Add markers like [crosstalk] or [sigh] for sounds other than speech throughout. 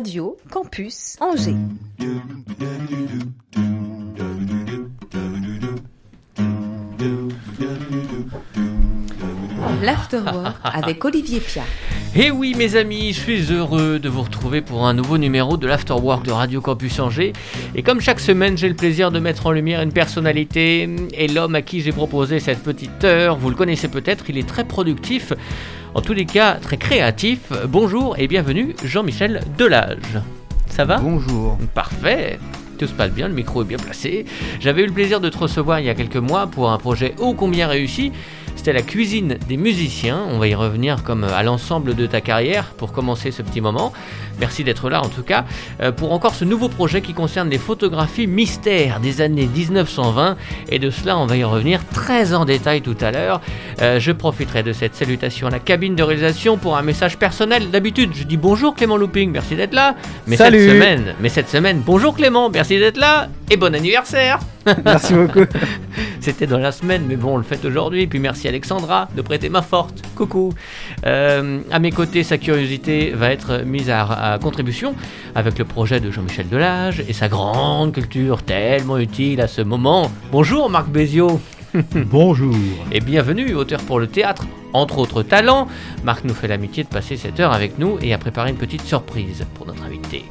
Radio Campus Angers. L'Afterwork avec Olivier Pia. Eh oui mes amis, je suis heureux de vous retrouver pour un nouveau numéro de l'Afterwork de Radio Campus Angers. Et comme chaque semaine, j'ai le plaisir de mettre en lumière une personnalité et l'homme à qui j'ai proposé cette petite heure. Vous le connaissez peut-être, il est très productif, en tous les cas très créatif. Bonjour et bienvenue Jean-Michel Delage. Ça va? Bonjour. Parfait tout se passe bien, le micro est bien placé. J'avais eu le plaisir de te recevoir il y a quelques mois pour un projet ô combien réussi c'était la cuisine des musiciens. On va y revenir comme à l'ensemble de ta carrière pour commencer ce petit moment. Merci d'être là en tout cas euh, pour encore ce nouveau projet qui concerne les photographies mystères des années 1920. Et de cela, on va y revenir très en détail tout à l'heure. Euh, je profiterai de cette salutation à la cabine de réalisation pour un message personnel. D'habitude, je dis bonjour Clément Looping, merci d'être là. Mais Salut. cette semaine, mais cette semaine, bonjour Clément, merci d'être là et bon anniversaire. [laughs] Merci beaucoup. [laughs] C'était dans la semaine, mais bon, on le fait aujourd'hui. Puis merci Alexandra de prêter ma forte. Coucou. Euh, à mes côtés, sa curiosité va être mise à, contribution avec le projet de Jean-Michel Delage et sa grande culture tellement utile à ce moment. Bonjour Marc Béziot. [laughs] Bonjour. Et bienvenue, auteur pour le théâtre, entre autres talents. Marc nous fait l'amitié de passer cette heure avec nous et a préparé une petite surprise pour notre invité.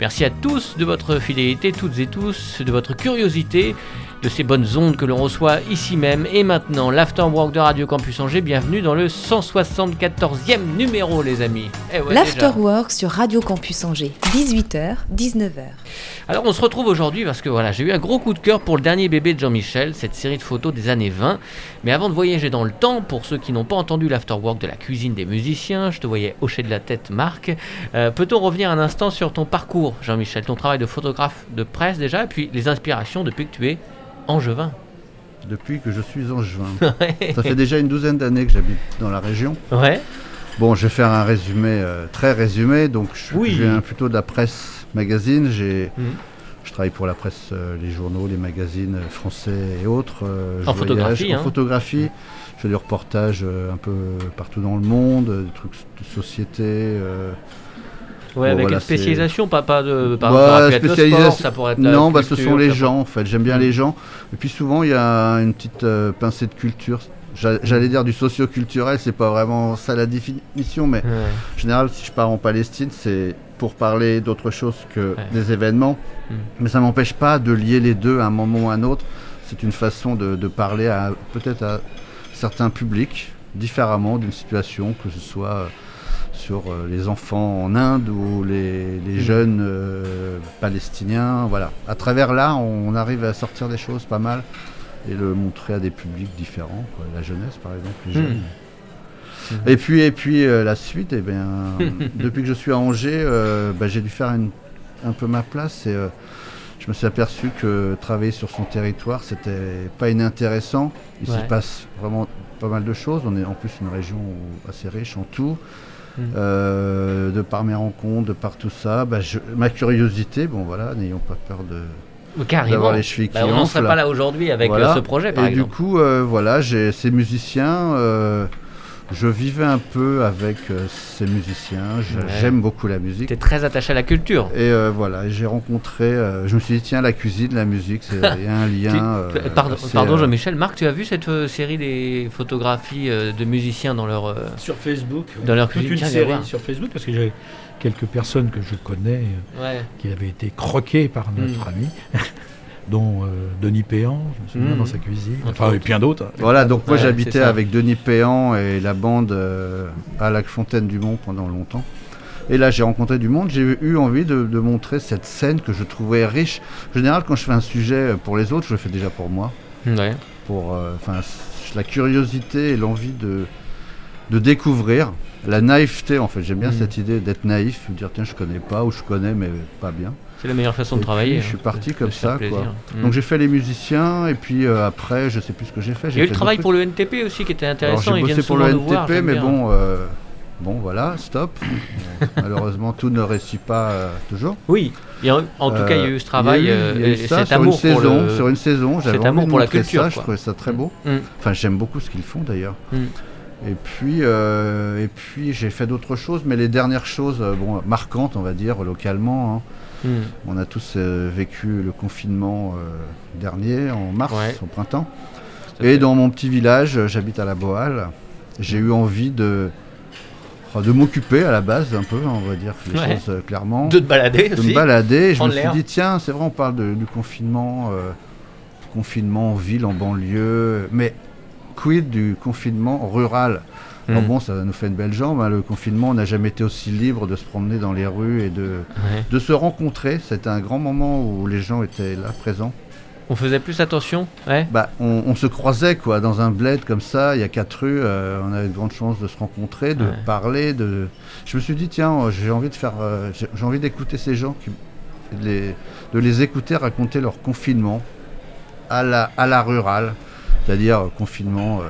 Merci à tous de votre fidélité, toutes et tous, de votre curiosité, de ces bonnes ondes que l'on reçoit ici même. Et maintenant, l'Afterwork de Radio Campus Angers, bienvenue dans le 174e numéro, les amis. Eh ouais, L'Afterwork sur Radio Campus Angers, 18h, 19h. Alors, on se retrouve aujourd'hui parce que voilà, j'ai eu un gros coup de cœur pour le dernier bébé de Jean-Michel, cette série de photos des années 20. Mais avant de voyager dans le temps, pour ceux qui n'ont pas entendu l'Afterwork de la cuisine des musiciens, je te voyais hocher de la tête, Marc. Euh, peut-on revenir un instant sur ton parcours, Jean-Michel, ton travail de photographe de presse déjà, et puis les inspirations depuis que tu es angevin Depuis que je suis angevin. [laughs] Ça fait déjà une douzaine d'années que j'habite dans la région. Ouais. Bon, je vais faire un résumé euh, très résumé. Donc, je, viens plutôt de la presse magazine. J'ai, mhm. Je travaille pour la presse, euh, les journaux, les magazines euh, français et autres. en photographie. En hein. photographie. Je fais des reportages un peu partout dans le monde, des trucs de société. Ouais, avec une spécialisation, pas, pas de. Par ouais, spécialisation. ça pourrait être non, bah, ce sont les gens, en fait. J'aime bien les gens. Et puis souvent, il y a une petite euh, pincée de culture. J'allais dire du socio-culturel, c'est pas vraiment ça la définition, mais en général, si je pars en Palestine, c'est pour parler d'autre chose que des événements. Mm. Mais ça m'empêche pas de lier les deux à un moment ou à un autre. C'est une façon de, de parler à peut-être à certains publics différemment d'une situation, que ce soit sur euh, les enfants en Inde ou les, mm. jeunes euh, palestiniens. Voilà. À travers là, on arrive à sortir des choses pas mal et le montrer à des publics différents, la jeunesse par exemple, les mm. jeunes. Mm. Et puis, et puis euh, la suite, eh bien, [laughs] depuis que je suis à Angers, bah, j'ai dû faire un peu ma place et je me suis aperçu que travailler sur son territoire, c'était pas inintéressant. Il s'y passe vraiment pas mal de choses. On est en plus une région assez riche en tout. Mm. Euh, de par mes rencontres, de par tout ça, bah, ma curiosité, bon voilà, n'ayons pas peur de, Carrément. les chevilles bah, qui On n'en serait pas là aujourd'hui avec euh, ce projet, par et du coup, euh, voilà, j'ai ces musiciens je vivais un peu avec euh, ces musiciens. J'aime beaucoup la musique. Tu es très attaché à la culture. Et euh, voilà, j'ai rencontré. Euh, je me suis dit, tiens, la cuisine, la musique, c'est un lien. pardon, Jean-Michel. Marc, tu as vu cette série des photographies de musiciens dans leur. sur Facebook. Dans leur cuisine. Toute une série sur Facebook parce que j'ai quelques personnes que je connais qui avaient été croquées par notre hmm. ami [laughs] dont euh, Denis Péan, je me souviens, dans mmh. sa cuisine. Enfin, et bien d'autres. Voilà, donc moi j'habitais avec Denis Péan et la bande euh, à la Fontaine du Mont pendant longtemps. Et là, j'ai rencontré du monde. J'ai eu envie de, montrer cette scène que je trouvais riche. En général, quand je fais un sujet pour les autres, je le fais déjà pour moi. Ouais. Pour, euh, enfin, la curiosité et l'envie de, de découvrir la naïveté. En fait, j'aime bien mmh. cette idée d'être naïf, de dire tiens, je connais pas ou je connais mais pas bien. C'est la meilleure façon de travailler. je suis hein, parti comme ça. Quoi. Mm. Donc j'ai fait les musiciens et puis euh, après, je sais plus ce que j'ai fait. Il y a eu le travail pour le NTP aussi qui était intéressant. J'ai bossé pour le NTP, mais bon, euh, bon voilà, stop. [laughs] Malheureusement, tout ne réussit pas euh, toujours. Oui, en tout cas, il y a eu ce travail, cet amour une pour saison, sur une saison. Cet amour pour la culture. Ça, je trouvais ça très beau. Mm. Enfin, j'aime beaucoup ce qu'ils font d'ailleurs. Mm. Et puis, et puis j'ai fait d'autres choses, mais les dernières choses bon, marquantes, on va dire, localement. Hein. Hmm. On a tous vécu le confinement dernier, en mars, au printemps. Et dans mon petit village, j'habite à la Boale, j'ai eu envie de, de m'occuper à la base un peu, on va dire les choses clairement. De te balader De me balader. je me suis dit, tiens, c'est vrai, on parle du confinement, confinement en ville, en banlieue, mais quid du confinement rural? Hmm. bon, ça nous fait une belle jambe. Hein. Le confinement, on n'a jamais été aussi libre de se promener dans les rues et de, de se rencontrer. C'était un grand moment où les gens étaient là, présents. On faisait plus attention bah, on, se croisait quoi, dans un bled comme ça, il y a quatre rues, euh, on avait de grandes chances de se rencontrer, de parler. De... Je me suis dit, tiens, j'ai envie de faire, euh, j'ai envie d'écouter ces gens, qui, de, les, de les écouter raconter leur confinement à la, à la rurale, c'est-à-dire euh, confinement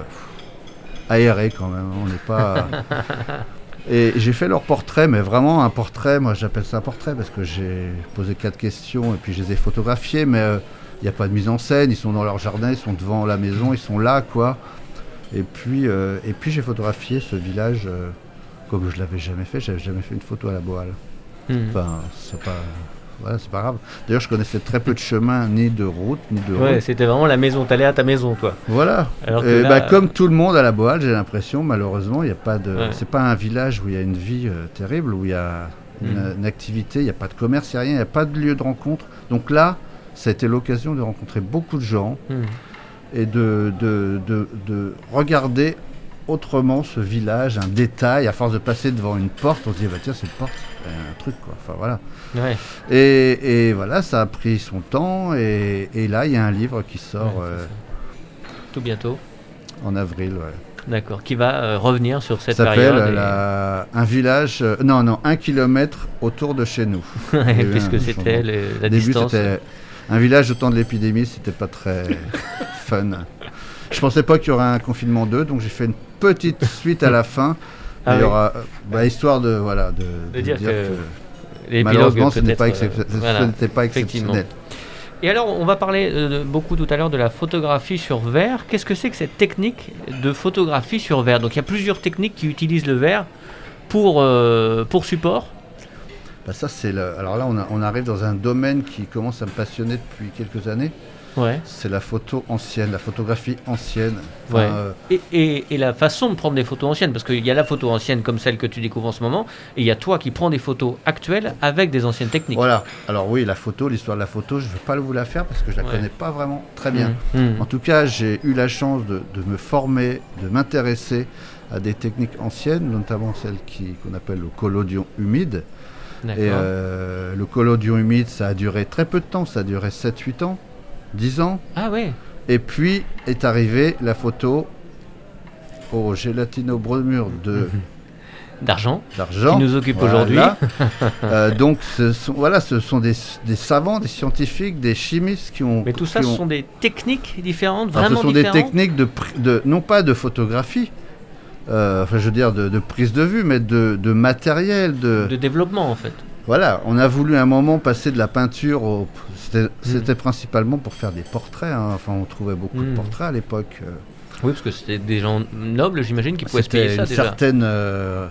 aéré quand même. On n'est pas. [laughs] Et j'ai fait leur portrait, mais vraiment un portrait, moi j'appelle ça un portrait parce que j'ai posé quatre questions et puis je les ai photographiés, mais il n'y a pas de mise en scène, ils sont dans leur jardin, ils sont devant la maison, ils sont là, quoi. Et puis, euh, et puis j'ai photographié ce village euh, comme je l'avais jamais fait, j'avais jamais fait une photo à la boale. Hmm. Enfin, c'est pas. Voilà, c'est pas grave. D'ailleurs, je connaissais très peu de chemin, ni de route, ni de ouais, c'était vraiment la maison. T'allais à ta maison, toi. Voilà. et bah, comme tout le monde à la Boale, j'ai l'impression, malheureusement, il n'y a pas de. C'est pas un village où il y a une vie euh, terrible, où il y a une, hmm. activité, il n'y a pas de commerce, il n'y a rien, il n'y a pas de lieu de rencontre. Donc là, ça a été l'occasion de rencontrer beaucoup de gens hmm. et de, de, de, regarder autrement ce village, un détail. À force de passer devant une porte, on se dit, bah, tiens, cette porte, un truc, quoi. Enfin, voilà. Et, et, voilà, ça a pris son temps. Et, et là, il y a un livre qui sort. Euh, Tout bientôt. En avril, ouais. D'accord, qui va euh, revenir sur cette période. Ça s'appelle un village, euh, non, non, un kilomètre autour de chez nous. [laughs] Qu'est-ce que c'était la distance un village au temps de l'épidémie, c'était pas très [laughs] fun. Je pensais pas qu'il y aurait un confinement 2, donc j'ai fait une petite suite à la fin. Ah il y aura, bah, histoire de, voilà, de, dire, que, malheureusement ce n'était pas, pas, exceptionnel. Et alors, on va parler euh, beaucoup tout à l'heure de la photographie sur verre. Qu'est-ce que c'est que cette technique de photographie sur verre? Donc, il y a plusieurs techniques qui utilisent le verre pour, euh, pour support. Bah, ça, c'est Alors là, on, arrive dans un domaine qui commence à me passionner depuis quelques années. Ouais. C'est la photo ancienne, la photographie ancienne. Euh, et, la façon de prendre des photos anciennes, parce qu'il y a la photo ancienne comme celle que tu découvres en ce moment, et il y a toi qui prends des photos actuelles avec des anciennes techniques. Voilà. Alors oui, la photo, l'histoire de la photo, je ne vais pas vous la faire parce que je la connais pas vraiment très bien. Mmh, mmh. En tout cas, j'ai eu la chance de, me former, de m'intéresser à des techniques anciennes, notamment celles qu'on appelle le collodion humide. Et euh, le collodion humide, ça a duré très peu de temps, ça a duré 7-8 ans, 10 ans. Ah ouais. Et puis est arrivée la photo au gélatino-bromure de... D'argent, [laughs] d'argent, qui nous occupe aujourd'hui. Euh, [laughs] donc, ce sont, voilà, ce sont des, des, savants, des scientifiques, des chimistes qui ont. Mais tout ça, ce sont des techniques différentes, vraiment Ce sont des techniques de, de, non pas de photographie, euh, enfin je veux dire de, prise de vue, mais de, matériel. De... de développement en fait. Voilà, on a voulu un moment passer de la peinture au... C'était hmm. principalement pour faire des portraits, hein. enfin on trouvait beaucoup de hmm. portraits à l'époque. Euh. Oui, parce que c'était des gens nobles, j'imagine, qui pouvaient se payer ça une certaine euh,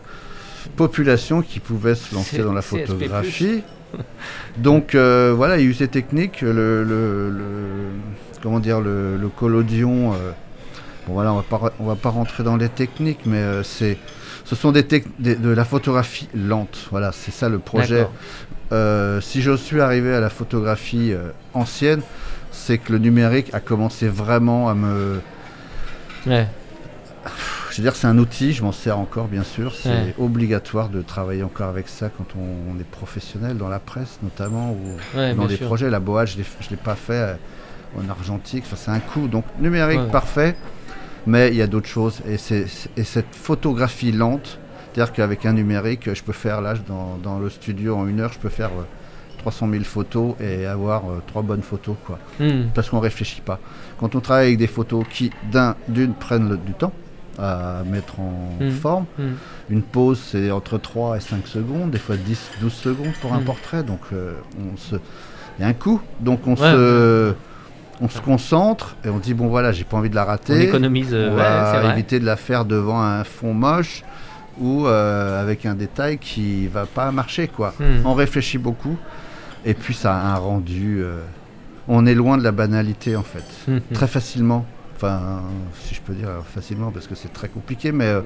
population qui pouvait se lancer dans la photographie. [laughs] Donc voilà, il y a eu ces techniques, le, le, comment dire, le, le collodion voilà, on va pas, va pas rentrer dans les techniques, mais euh, c'est, ce sont des, de la photographie lente. Voilà, c'est ça le projet. Euh, si je suis arrivé à la photographie euh, ancienne, c'est que le numérique a commencé vraiment à me. Ouais. Je veux dire, c'est un outil, je m'en sers encore, bien sûr. C'est obligatoire de travailler encore avec ça quand on, est professionnel dans la presse, notamment, ou dans des projets. La boa, je ne l'ai pas fait en argentique. Enfin, c'est un coup. Donc, numérique parfait. Mais il y a d'autres choses. Et, et cette photographie lente, c'est-à-dire qu'avec un numérique, je peux faire, là, dans, le studio, en une heure, je peux faire 300 euh, 000 photos et avoir euh, trois bonnes photos. Quoi. Hmm. Parce qu'on ne réfléchit pas. Quand on travaille avec des photos qui, d'une, prennent du temps à mettre en hmm. forme, hmm. une pause, c'est entre 3 et 5 secondes, des fois 10, 12 secondes pour un portrait. Donc, euh, on se... il y a un coup. Donc, on se on se concentre et on dit bon voilà, j'ai pas envie de la rater. On économise, on va éviter de la faire devant un fond moche ou euh, avec un détail qui va pas marcher quoi. Hmm. On réfléchit beaucoup et puis ça a un rendu. Euh, on est loin de la banalité en fait, hmm. très facilement. Enfin, si je peux dire facilement parce que c'est très compliqué, mais euh,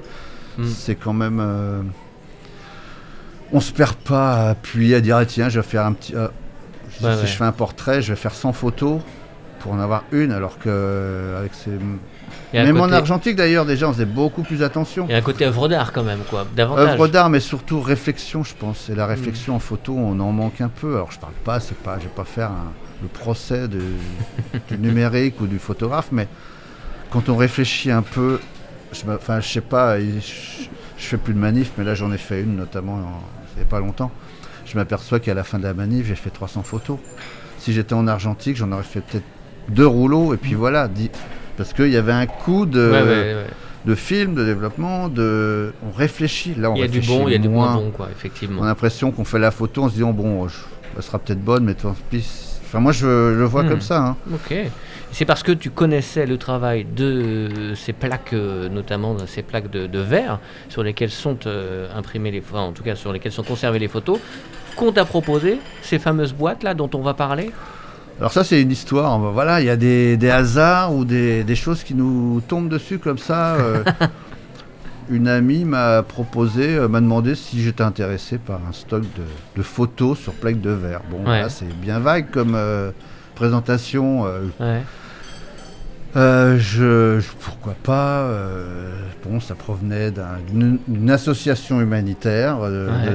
hmm. c'est quand même. on se perd pas à appuyer à dire ah, tiens je vais faire un petit. si je fais un portrait, je vais faire 100 photos pour en avoir une, alors que avec ces même en argentique d'ailleurs, déjà, on faisait beaucoup plus attention. Il y a un côté œuvre d'art quand même, quoi. Davantage. Œuvre d'art, mais surtout réflexion, je pense. Et la réflexion en photo, on en manque un peu. Alors je parle pas, c'est pas, je vais pas faire le procès de, [laughs] du numérique ou du photographe, mais quand on réfléchit un peu, je, enfin, je sais pas, je, fais plus de manif, mais là j'en ai fait une notamment il n'y a pas longtemps. Je m'aperçois qu'à la fin de la manif, j'ai fait 300 photos. Si j'étais en argentique, j'en aurais fait peut-être deux rouleaux, et puis voilà, parce qu'il y avait un coup de, de film, de développement, de... on réfléchit. Là, on il y a du bon, il y a du moins bon, quoi, effectivement. On a l'impression qu'on fait la photo en se disant, bon, elle sera peut-être bonne, mais tant pis. Enfin, moi, je, le vois hmm. comme ça. Hein. Ok. C'est parce que tu connaissais le travail de ces plaques, euh, notamment ces plaques de, verre, sur lesquelles sont euh, imprimées les, enfin, en tout cas sur lesquelles sont conservées les photos, qu'on t'a proposé ces fameuses boîtes là dont on va parler? Alors ça c'est une histoire, voilà, il y a des, hasards ou des, choses qui nous tombent dessus comme ça. Euh, [laughs] une amie m'a proposé, euh, m'a demandé si j'étais intéressé par un stock de, photos sur plaque de verre. Bon, là c'est bien vague comme euh, présentation. je, pourquoi pas Bon, ça provenait d'une association humanitaire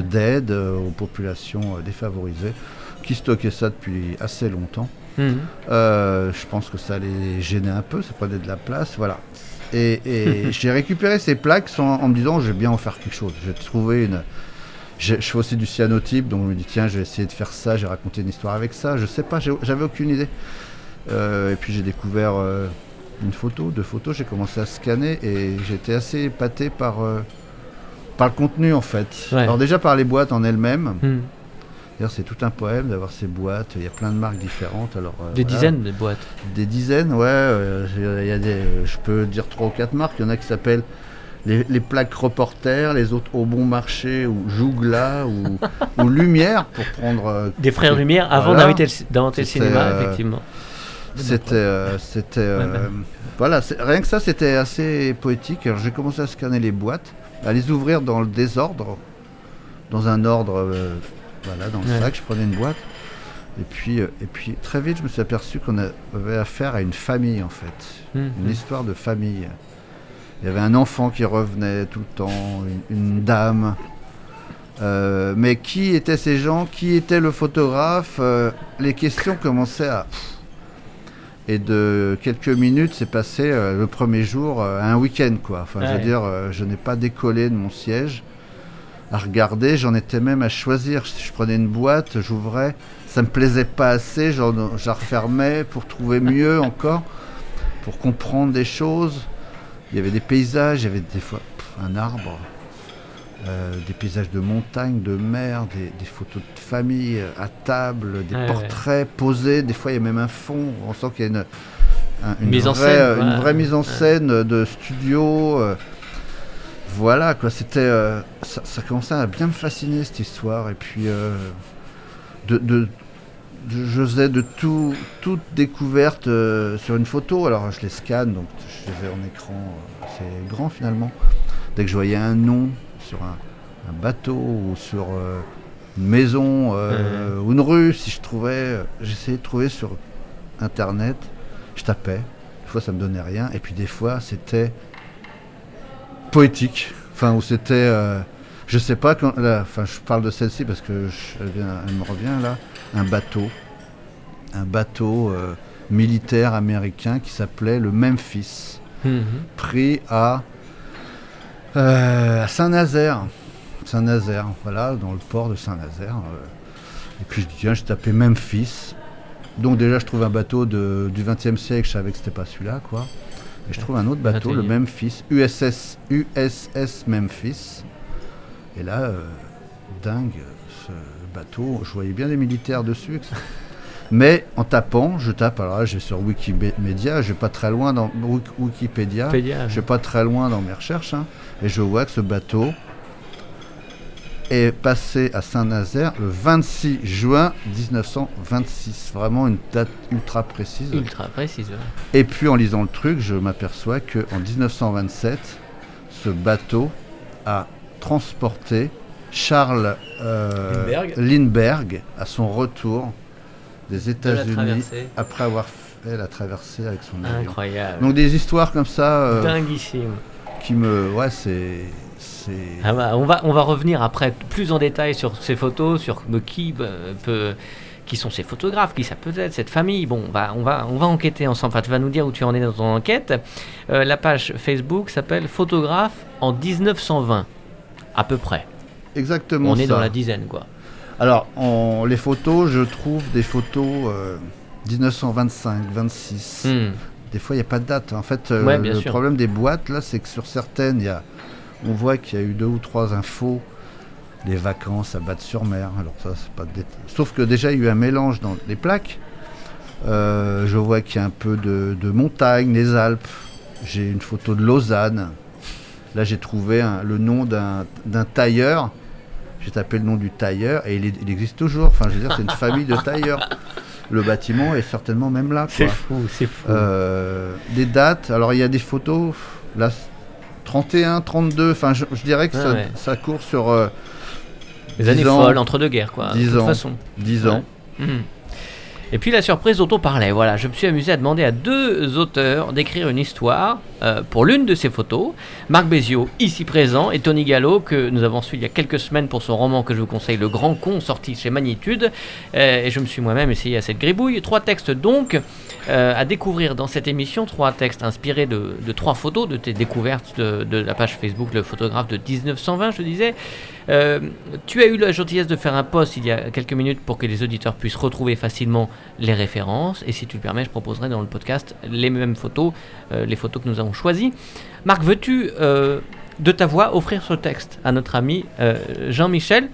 d'aide aux populations défavorisées qui stockait ça depuis assez longtemps. Mhm. Euh, je pense que ça les gênait un peu, ça prenait de la place, voilà. Et, [laughs] j'ai récupéré ces plaques en me disant, je vais bien en faire quelque chose. J'ai trouvé une. Je, fais aussi du cyanotype, donc je me dis, tiens, je vais essayer de faire ça, j'ai raconté une histoire avec ça. Je sais pas, j'avais aucune idée. Euh, et puis j'ai découvert euh, une photo, deux photos, j'ai commencé à scanner et j'étais assez épaté par, par le contenu en fait. Alors déjà par les boîtes en elles-mêmes. Mhm c'est tout un poème d'avoir ces boîtes. Il y a plein de marques différentes. Alors, euh, des dizaines de boîtes Des dizaines, ouais. Euh, il y a des, je peux dire trois ou quatre marques. Il y en a qui s'appellent les, plaques reporters, les autres au bon marché ou Jougla ou, [laughs] ou Lumière pour prendre. Euh, des frères Lumière avant d'inventer le cinéma, effectivement. C'était. c'était voilà, rien que ça, c'était assez poétique. Alors j'ai commencé à scanner les boîtes, à les ouvrir dans le désordre, dans un ordre voilà, dans le sac, je prenais une boîte. Et puis, euh, et puis très vite, je me suis aperçu qu'on avait affaire à une famille en fait, hum, une hum. histoire de famille. Il y avait un enfant qui revenait tout le temps, une, dame. Euh, mais qui étaient ces gens? Qui était le photographe? Euh, Les questions commençaient à. Et de quelques minutes, c'est passé le premier jour un week-end quoi. Enfin, je veux dire, je n'ai pas décollé de mon siège à regarder. J'en étais même à choisir. Si je prenais une boîte, j'ouvrais. Ça me plaisait pas assez. Je la refermais pour trouver mieux [laughs] encore, pour comprendre des choses. Il y avait des paysages, il y avait des fois un arbre, euh, des paysages de montagne, de mer, des, photos de famille euh, à table, des portraits posés. Des fois, il y a même un fond. On sent qu'il y a une, une, mise vraie, en scène, une vraie mise en scène de studio. Euh, voilà, quoi, c'était. Euh, ça, commençait à bien me fasciner cette histoire. Et puis, euh, de, je faisais de tout, toute découverte euh, sur une photo. Alors, je les scanne, donc je les ai en écran c'est grand finalement. Dès que je voyais un nom sur un, bateau ou sur une maison ou une rue, si je trouvais, j'essayais de trouver sur internet, je tapais. Des fois, ça me donnait rien. Et puis, des fois, c'était poétique. Enfin, où c'était. Euh, je sais pas quand. enfin, je parle de celle-ci parce que elle, me revient là. Un bateau. Un bateau euh, militaire américain qui s'appelait le Memphis. Mhm. Pris à. Euh, à Saint-Nazaire. Saint-Nazaire, voilà, dans le port de Saint-Nazaire. et puis je dis, tiens, je tapais Memphis. Donc déjà, je trouve un bateau de, du 20e siècle, je savais que c'était pas celui-là, quoi. Et je trouve un autre bateau, le Memphis, USS, USS Memphis. Et là, euh, dingue, ce bateau, je voyais bien des militaires dessus. [laughs] Mais en tapant, je tape, alors là, je vais sur Wikimedia, je vais pas très loin dans Wikipédia, je vais pas très loin dans mes recherches, hein, et je vois que ce bateau est passé à Saint-Nazaire le 26 juin 1926. Vraiment une date ultra précise. Ultra précise. Et puis en lisant le truc, je m'aperçois qu'en 1927, ce bateau a transporté Charles euh, Lindbergh. à son retour des États-Unis après avoir fait la traversée avec son avion. Incroyable. Donc des histoires comme ça. Euh, Dinguissime. Qui me, ouais, c'est. Ah bah, on, va, on va revenir après plus en détail sur ces photos, sur qui peut, qui sont ces photographes, qui ça peut être, cette famille. Bon, on va, on va, on va enquêter ensemble. Enfin, tu vas nous dire où tu en es dans ton enquête. Euh, la page Facebook s'appelle Photographe en 1920, à peu près. Exactement. On est dans la dizaine, quoi. Alors, les photos, je trouve des photos 1925, euh, 26. Hmm. Des fois, il n'y a pas de date. En fait, euh, le problème des boîtes, là, c'est que sur certaines, y a, on voit qu'il y a eu deux ou trois infos. Les vacances à Batte-sur-Mer. Alors, ça, c'est pas de Sauf que déjà, il y a eu un mélange dans les plaques. Euh, je vois qu'il y a un peu de, montagne, les Alpes. J'ai une photo de Lausanne. Là, j'ai trouvé le nom d'un tailleur j'ai tapé le nom du tailleur et il, existe toujours. Enfin, je veux dire, c'est une famille de tailleurs. Le bâtiment est certainement même là. C'est fou, c'est fou. Euh, des dates, alors il y a des photos, là, 31, 32, enfin, je, dirais que ça, court sur. Euh, les années folles, entre deux guerres, quoi. 10 ans. Toute façon. 10 ans. Mhm. Et puis la surprise dont on parlait, voilà, je me suis amusé à demander à deux auteurs d'écrire une histoire euh, pour l'une de ces photos. Marc Béziot, ici présent, et Tony Gallo, que nous avons suivi il y a quelques semaines pour son roman que je vous conseille, Le Grand Con, sorti chez Magnitude. Euh, et je me suis moi-même essayé à cette gribouille. Trois textes donc euh, à découvrir dans cette émission, trois textes inspirés de, trois photos de tes découvertes de, de, la page Facebook Le photographe de 1920, je disais. Euh, tu as eu la gentillesse de faire un post il y a quelques minutes pour que les auditeurs puissent retrouver facilement les références. Et si tu le permets, je proposerai dans le podcast les mêmes photos, euh, les photos que nous avons choisies. Marc, veux-tu, euh, de ta voix, offrir ce texte à notre ami Jean-Michel?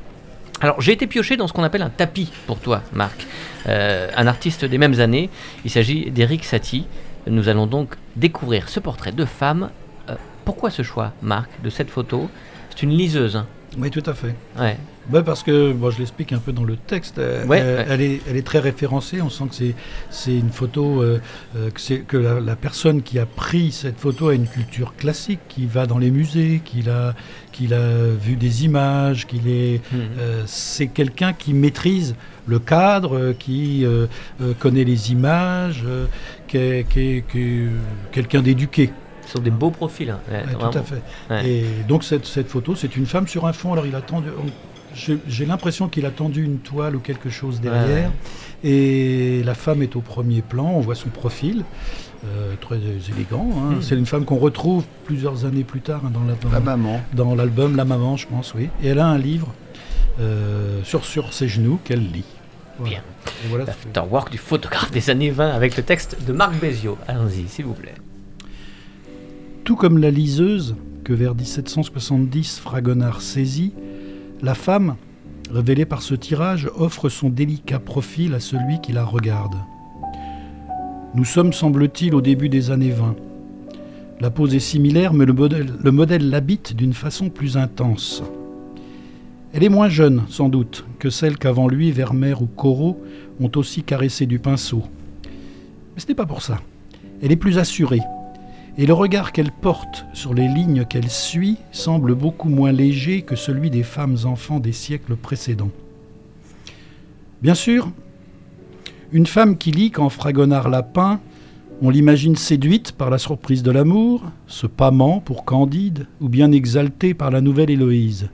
Alors j'ai été pioché dans ce qu'on appelle un tapis pour toi, Marc, un artiste des mêmes années. Il s'agit d'Eric Satie. Nous allons donc découvrir ce portrait de femme. pourquoi ce choix, Marc, de cette photo? C'est une liseuse. Hein. Oui, tout à fait. Ouais. Bah parce que, bon, je l'explique un peu dans le texte, euh, elle, est, elle est très référencée, on sent que c'est une photo, euh, euh, que, que la, personne qui a pris cette photo a une culture classique, qui va dans les musées, qu'il a, qu'il a vu des images, qu'il est... Mhm. c'est quelqu'un qui maîtrise le cadre, qui connaît les images, qui est quelqu'un d'éduqué. Ce sont des beaux profils. Hein. tout à fait. Et donc cette, cette photo, c'est une femme sur un fond. Alors il a tendu, j'ai l'impression qu'il a tendu une toile ou quelque chose derrière. Et la femme est au premier plan. On voit son profil. Euh, très élégant. Hein. Hmm. C'est une femme qu'on retrouve plusieurs années plus tard hein, dans, la, maman. Dans l'album La Maman, je pense, oui. Et elle a un livre euh, sur, sur ses genoux qu'elle lit. Bien. Voilà L'afterwork du photographe des années 20 avec le texte de Marc Béziot. Allons-y, s'il vous plaît. Tout comme la liseuse, que vers 1770 Fragonard saisit, la femme, révélée par ce tirage, offre son délicat profil à celui qui la regarde. Nous sommes, semble-t-il, au début des années 20. La pose est similaire, mais le modèle, le modèle l'habite d'une façon plus intense. Elle est moins jeune, sans doute, que celle qu'avant lui Vermeer ou Corot ont aussi caressé du pinceau. Mais ce n'est pas pour ça. Elle est plus assurée, et le regard qu'elle porte sur les lignes qu'elle suit semble beaucoup moins léger que celui des femmes enfants des siècles précédents. Bien sûr, une femme qui lit quand Fragonard lapin, on l'imagine séduite par la surprise de l'amour, se pâmant pour Candide, ou bien exaltée par la nouvelle Héloïse.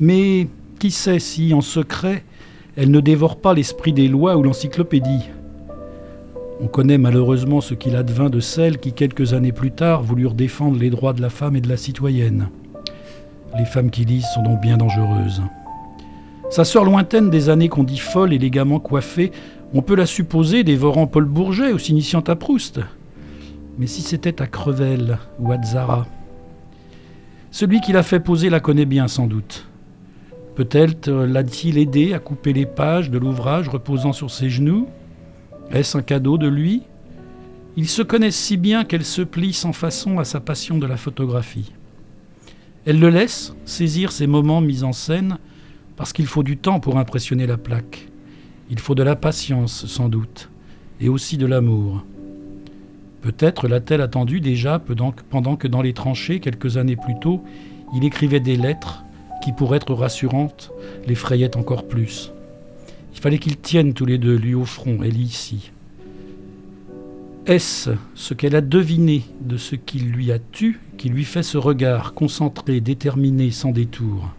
Mais qui sait si, en secret, elle ne dévore pas l'esprit des lois ou l'encyclopédie on connaît malheureusement ce qu'il advint de celles qui, quelques années plus tard, voulurent défendre les droits de la femme et de la citoyenne. Les femmes qui lisent sont donc bien dangereuses. Sa sœur lointaine des années qu'on dit folle, élégamment coiffée, on peut la supposer dévorant Paul Bourget ou s'initiant à Proust. Mais si c'était à Crevel ou à Zara Celui qui l'a fait poser la connaît bien sans doute. Peut-être l'a-t-il aidé à couper les pages de l'ouvrage reposant sur ses genoux Est-ce un cadeau de lui? Ils se connaissent si bien qu'elle se plie sans façon à sa passion de la photographie. Elle le laisse saisir ces moments mis en scène parce qu'il faut du temps pour impressionner la plaque. Il faut de la patience, sans doute, et aussi de l'amour. Peut-être l'a-t-elle attendu déjà pendant que dans les tranchées, quelques années plus tôt, il écrivait des lettres qui, pour être rassurantes, l'effrayaient encore plus. Il fallait qu'ils tiennent tous les deux, lui au front, elle ici. Est-ce ce qu'elle a deviné de ce qu'il lui a tu qui lui fait ce regard concentré, déterminé, sans détour?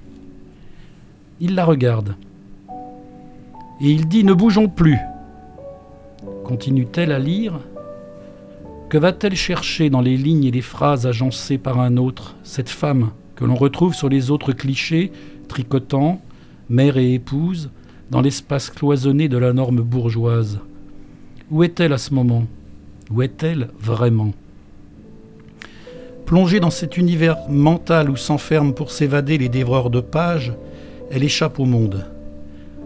Il la regarde. Et il dit Ne bougeons plus. Continue-t-elle à lire Que va-t-elle chercher dans les lignes et les phrases agencées par un autre, cette femme que l'on retrouve sur les autres clichés, tricotant, mère et épouse, dans l'espace cloisonné de la norme bourgeoise. Où est-elle à ce moment? Où est-elle vraiment? Plongée dans cet univers mental où s'enferment pour s'évader les dévoreurs de pages, elle échappe au monde.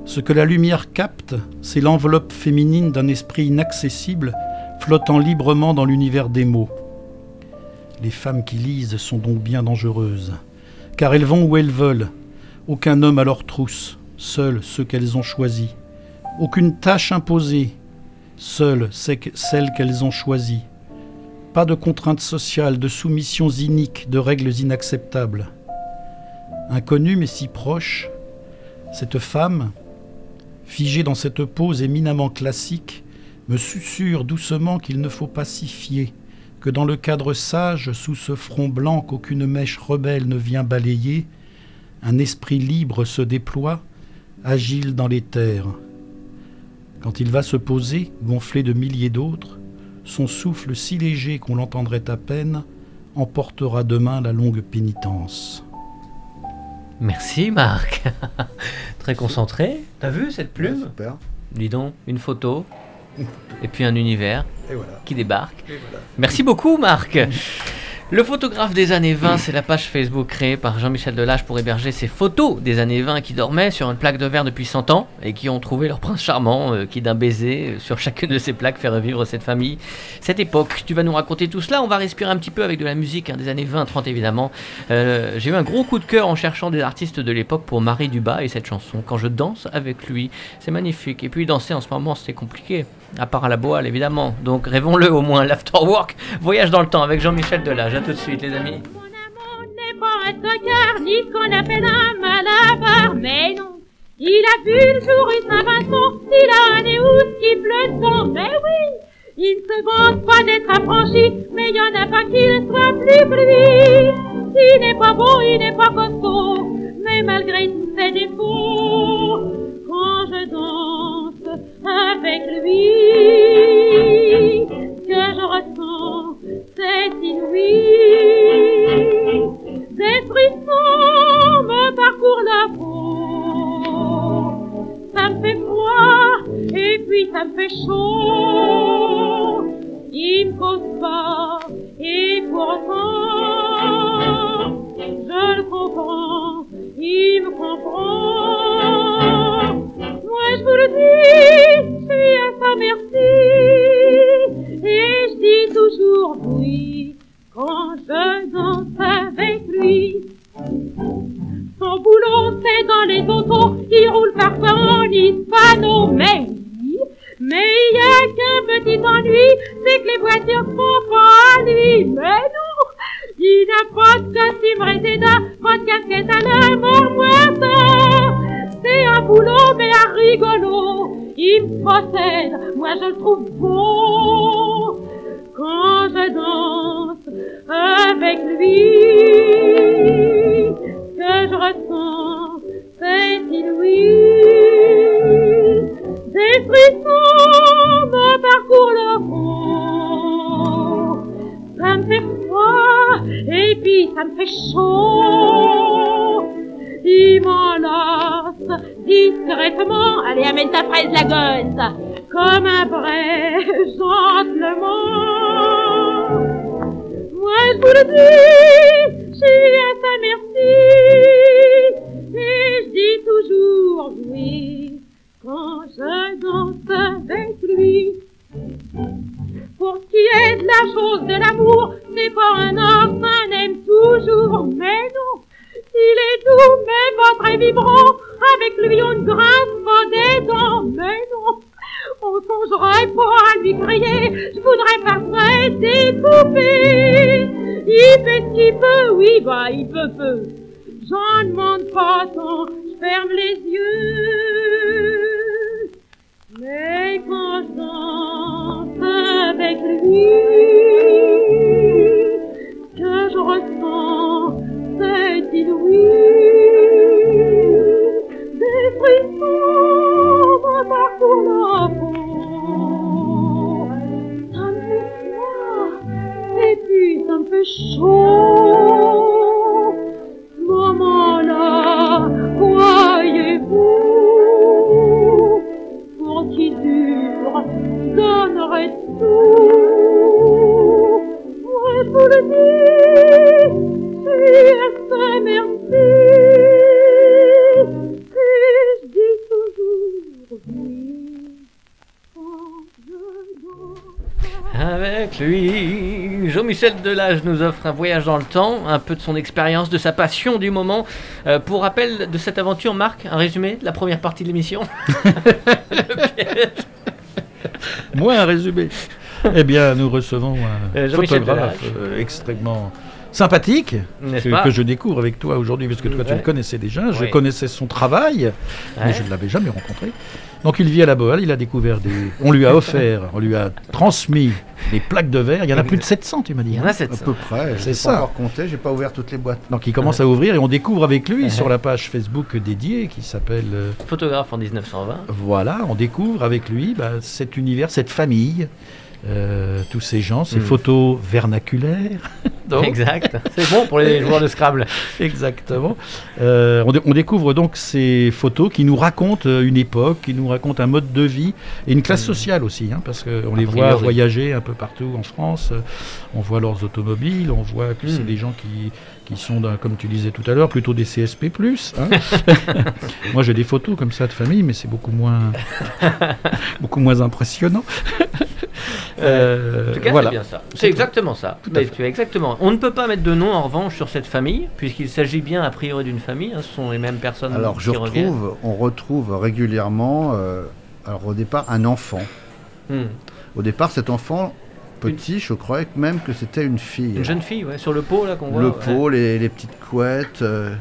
Ce que la lumière capte, c'est l'enveloppe féminine d'un esprit inaccessible flottant librement dans l'univers des mots. Les femmes qui lisent sont donc bien dangereuses, car elles vont où elles veulent, aucun homme à leur trousse, seuls ceux qu'elles ont choisis, aucune tâche imposée, seules celles qu'elles ont choisies, pas de contraintes sociales, de soumissions iniques, de règles inacceptables. Inconnue mais si proche, cette femme, figée dans cette pose éminemment classique, me susurre doucement qu'il ne faut pas s'y fier, que dans le cadre sage, sous ce front blanc qu'aucune mèche rebelle ne vient balayer, un esprit libre se déploie, agile dans les terres. Quand il va se poser, gonflé de milliers d'autres, son souffle si léger qu'on l'entendrait à peine emportera demain la longue pénitence. Merci Marc. [laughs] Très concentré. T'as vu cette plume Super. Dis donc, une photo, [laughs] et puis un univers qui débarque. Merci beaucoup, Marc. [laughs] Le photographe des années 20, c'est la page Facebook créée par Jean-Michel Delage pour héberger ces photos des années 20 qui dormaient sur une plaque de verre depuis 100 ans et qui ont trouvé leur prince charmant euh, qui d'un baiser euh, sur chacune de ces plaques fait revivre cette famille, cette époque. Tu vas nous raconter tout cela, on va respirer un petit peu avec de la musique hein, des années 20-30 évidemment. Euh, j'ai eu un gros coup de cœur en cherchant des artistes de l'époque pour Marie Dubas et cette chanson. Quand je danse avec lui, c'est magnifique. Et puis danser en ce moment c'était compliqué, à part à la boîte évidemment. Donc rêvons-le au moins, l'afterwork, voyage dans le temps avec Jean-Michel Delage tout de suite, les amis. Mon amant n'est pas un tocard, ni ce qu'on appelle un malabar, mais non. Il a vu le jour et Saint-Vincent, il a un néous qui pleut sang, mais oui. Il ne se vante pas d'être affranchi, mais il y en a pas qu'il soit plus que lui. Il n'est pas beau, il n'est pas costaud, mais malgré tous ses défauts, quand je danse avec lui, que je ressens c'est inouï. Des frissons me parcourent la peau. Ça me fait froid et puis ça me fait chaud. Il me cause pas et pourtant je le comprends. Il me comprend. Moi je vous le dis, je suis à sa merci. Et je dis toujours oui quand je Jean-Michel Delage nous offre un voyage dans le temps, un peu de son expérience, de sa passion du moment. Euh, pour rappel de cette aventure, Marc, un résumé de la première partie de l'émission? [laughs] Moi, un résumé. Eh bien, nous recevons un euh, photographe euh, extrêmement sympathique que, que, je découvre avec toi aujourd'hui, parce que toi tu le connaissais déjà. Je connaissais son travail, mais je ne l'avais jamais rencontré. Donc il vit à la Bohème, il a découvert des. On lui a offert, on lui a transmis des plaques de verre. Il y en a plus de 700, tu m'as dit. Il y en a 700. À peu près. C'est ça. Pas encore compté, j'ai pas ouvert toutes les boîtes. Donc il commence à ouvrir et on découvre avec lui sur la page Facebook dédiée qui s'appelle. Euh, Photographe en 1920. Voilà, on découvre avec lui bah, cet univers, cette famille. Euh, tous ces gens, ces hmm. photos vernaculaires. [laughs] exact, [laughs] c'est bon pour les joueurs de Scrabble. [laughs] Exactement. Euh, on, découvre donc ces photos qui nous racontent euh, une époque, qui nous racontent un mode de vie et une classe hmm. sociale aussi, hein, parce qu'on les voit voyager un peu partout en France, on voit leurs automobiles, on voit que c'est hmm. des gens qui, qui sont, comme tu disais tout à l'heure, plutôt des CSP+. Hein. Moi j'ai des photos comme ça de famille, mais c'est beaucoup moins, beaucoup moins impressionnant. Euh, voilà. c'est bien ça. C'est exactement ça. tu as exactement. On ne peut pas mettre de nom en revanche sur cette famille, puisqu'il s'agit bien a priori d'une famille. Hein, ce sont les mêmes personnes. Alors je retrouve, on retrouve régulièrement, euh, alors au départ, un enfant. Hmm. Au départ, cet enfant petit, je croyais même que c'était une fille. Une jeune fille, ouais, sur le pot là qu'on voit. Le pot, les, petites couettes. Euh,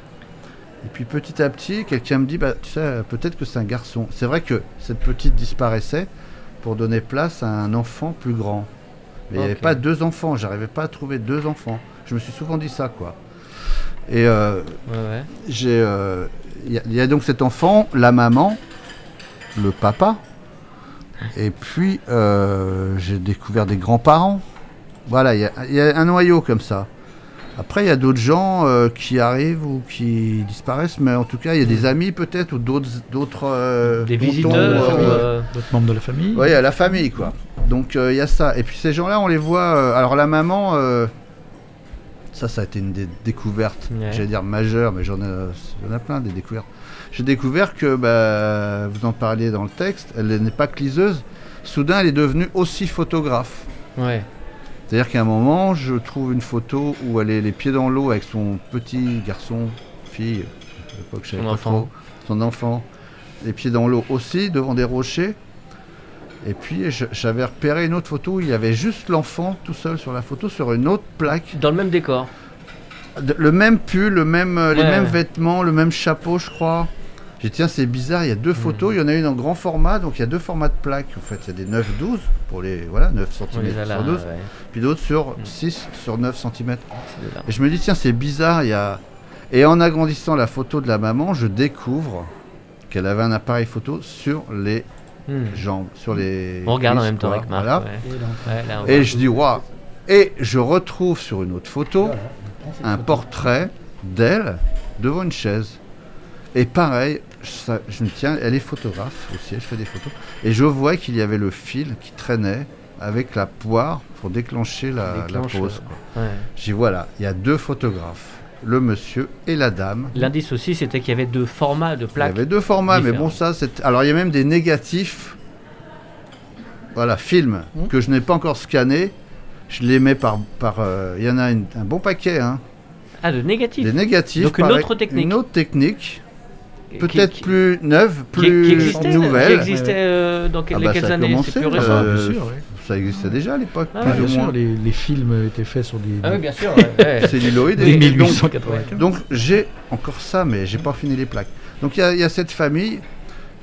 et puis petit à petit, quelqu'un me dit, bah, tu sais, peut-être que c'est un garçon. C'est vrai que cette petite disparaissait pour donner place à un enfant plus grand. Mais il n'y avait pas deux enfants, j'arrivais pas à trouver deux enfants. Je me suis souvent dit ça, quoi. Et euh, j'ai, euh, il y, a donc cet enfant, la maman, le papa, et puis euh, j'ai découvert des grands-parents. Voilà, il y, a un noyau comme ça. Après, il y a d'autres gens euh, qui arrivent ou qui disparaissent, mais en tout cas, il y a des amis peut-être ou d'autres. d'autres euh, des visiteurs, euh, d'autres membres de la famille Oui, il y a la famille, quoi. Donc, il y a ça. Et puis, ces gens-là, on les voit. alors, la maman, ça, ça a été une découverte, j'allais dire majeure, mais j'en ai, ai plein des découvertes. J'ai découvert que, bah, vous en parliez dans le texte, elle n'est pas cliseuse. Soudain, elle est devenue aussi photographe. Ouais. C'est-à-dire qu'à un moment, je trouve une photo où elle est les pieds dans l'eau avec son petit garçon, fille, à l'époque, son enfant. son enfant, les pieds dans l'eau aussi, devant des rochers. Et puis j'avais repéré une autre photo où il y avait juste l'enfant tout seul sur la photo, sur une autre plaque. Dans le même décor. Le même pull, le même, euh, les mêmes vêtements, le même chapeau, je crois. J'ai dit, tiens, c'est bizarre, il y a deux photos, hmm. il y en a une en grand format, donc il y a deux formats de plaques. En fait, il y a des 9-12 pour les. Voilà, 9 cm sur 12, puis d'autres sur 6 hmm. sur 9 cm. Et je me dis, tiens, c'est bizarre, il y a. Et en agrandissant la photo de la maman, je découvre qu'elle avait un appareil photo sur les hmm. jambes, sur les. On regarde en même temps avec Marc. Et je dis, waouh! Et je retrouve sur une autre photo un portrait d'elle devant une chaise. Et pareil, je me tiens, elle est photographe aussi, elle fait des photos. Et je vois qu'il y avait le fil qui traînait avec la poire pour déclencher la, pose. J'ai dit voilà, il y a deux photographes, le monsieur et la dame. L'indice aussi, c'était qu'il y avait deux formats de plaques. Il y avait deux formats, mais bon, ça, c'est. Alors, il y a même des négatifs. Voilà, film, mmh. que je n'ai pas encore scanné. Je les mets par. par Il y en a un bon paquet. Hein. Ah, de négatifs Des négatifs. Donc une autre technique. Une autre technique. Peut-être plus neuve, plus qui, existait, nouvelle. Qui existait dans ah bah, quelles années? C'est plus récent. bien sûr, ça existait déjà à l'époque. Ah, bien sûr, les, les, films étaient faits sur des. Ah oui, bien sûr. celluloïdes. Dès 1895. Donc, j'ai encore ça, mais j'ai pas fini les plaques. Donc il y, y, a cette famille,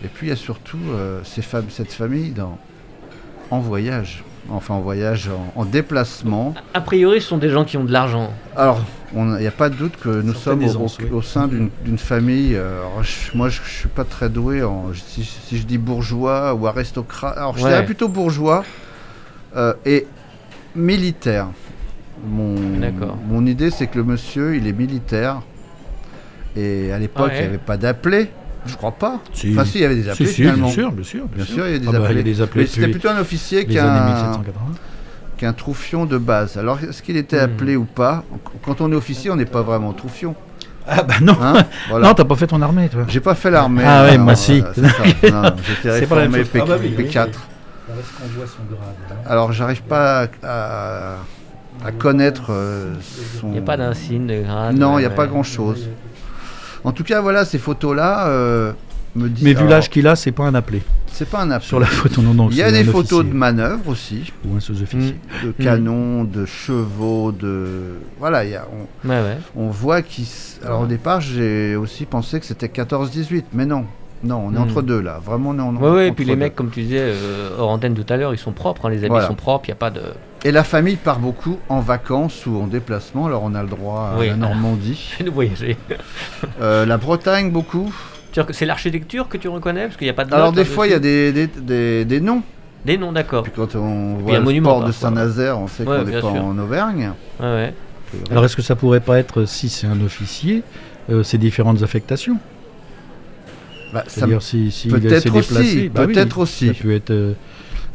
et puis il y a surtout euh, ces cette famille dans, en voyage. Enfin, en voyage, en, déplacement. A priori, ce sont des gens qui ont de l'argent. Alors, il n'y a pas de doute que nous sommes au, sein d'une famille. Euh, moi, je ne suis pas très doué en. Si, je dis bourgeois ou aristocrate. Alors, je dirais plutôt bourgeois. Euh, et militaire. Mon, mon idée, c'est que le monsieur, il est militaire. Et à l'époque, il n'y avait pas d'appelé. Je crois pas. Si. Enfin, si, il y avait des appelés finalement. Bien sûr, bien sûr. Bien, sûr, il y a des ah bah, appelés. Mais c'était plutôt un officier qu'un qu'un troufion de base. Alors, est-ce qu'il était hmm. appelé ou pas Quand on est officier, on n'est pas vraiment troufion. Ah bah non, hein [laughs] voilà. non, t'as pas fait ton armée, toi. J'ai pas fait l'armée. Ah ouais, moi si. J'étais réformé ah bah oui, P4. Oui, alors, j'arrive pas à, à, connaître euh, son. Il n'y a pas d'insigne de grade. Non, il n'y a pas grand-chose. En tout cas, voilà, ces photos-là euh, me disent. Mais vu l'âge qu'il a, c'est pas un appelé. C'est pas un appelé. Sur la photo, non, non. Il y a des photos de manœuvres aussi. Ou un sous-officier. Mm. De canons, de chevaux, de. Voilà, y a, on, ouais, ouais. on voit qu'ils. Alors au départ, j'ai aussi pensé que c'était 14-18, mais non. Non, on est hmm. entre deux là. Vraiment, on est en, Oui, ouais, et puis les mecs, comme tu disais euh, hors antenne tout à l'heure, ils sont propres. Hein, les amis sont propres. Il y a pas de. Et la famille part beaucoup en vacances ou en déplacement. Alors on a le droit à la Normandie. [laughs] Fais-nous voyager. [laughs] euh, la Bretagne beaucoup. C'est l'architecture que tu reconnais parce qu'il n'y a pas de. Alors des fois il y a des, des, des, des noms. Des noms, d'accord. Puis quand on voit le port de Saint-Nazaire, on sait qu'on n'est pas en Auvergne. Ouais, ouais. Alors est-ce que ça pourrait pas être, si c'est un officier, euh, ces différentes affectations? Bah, C'est-à-dire si, si peut-être aussi, bah peut-être aussi. Ça peut être euh,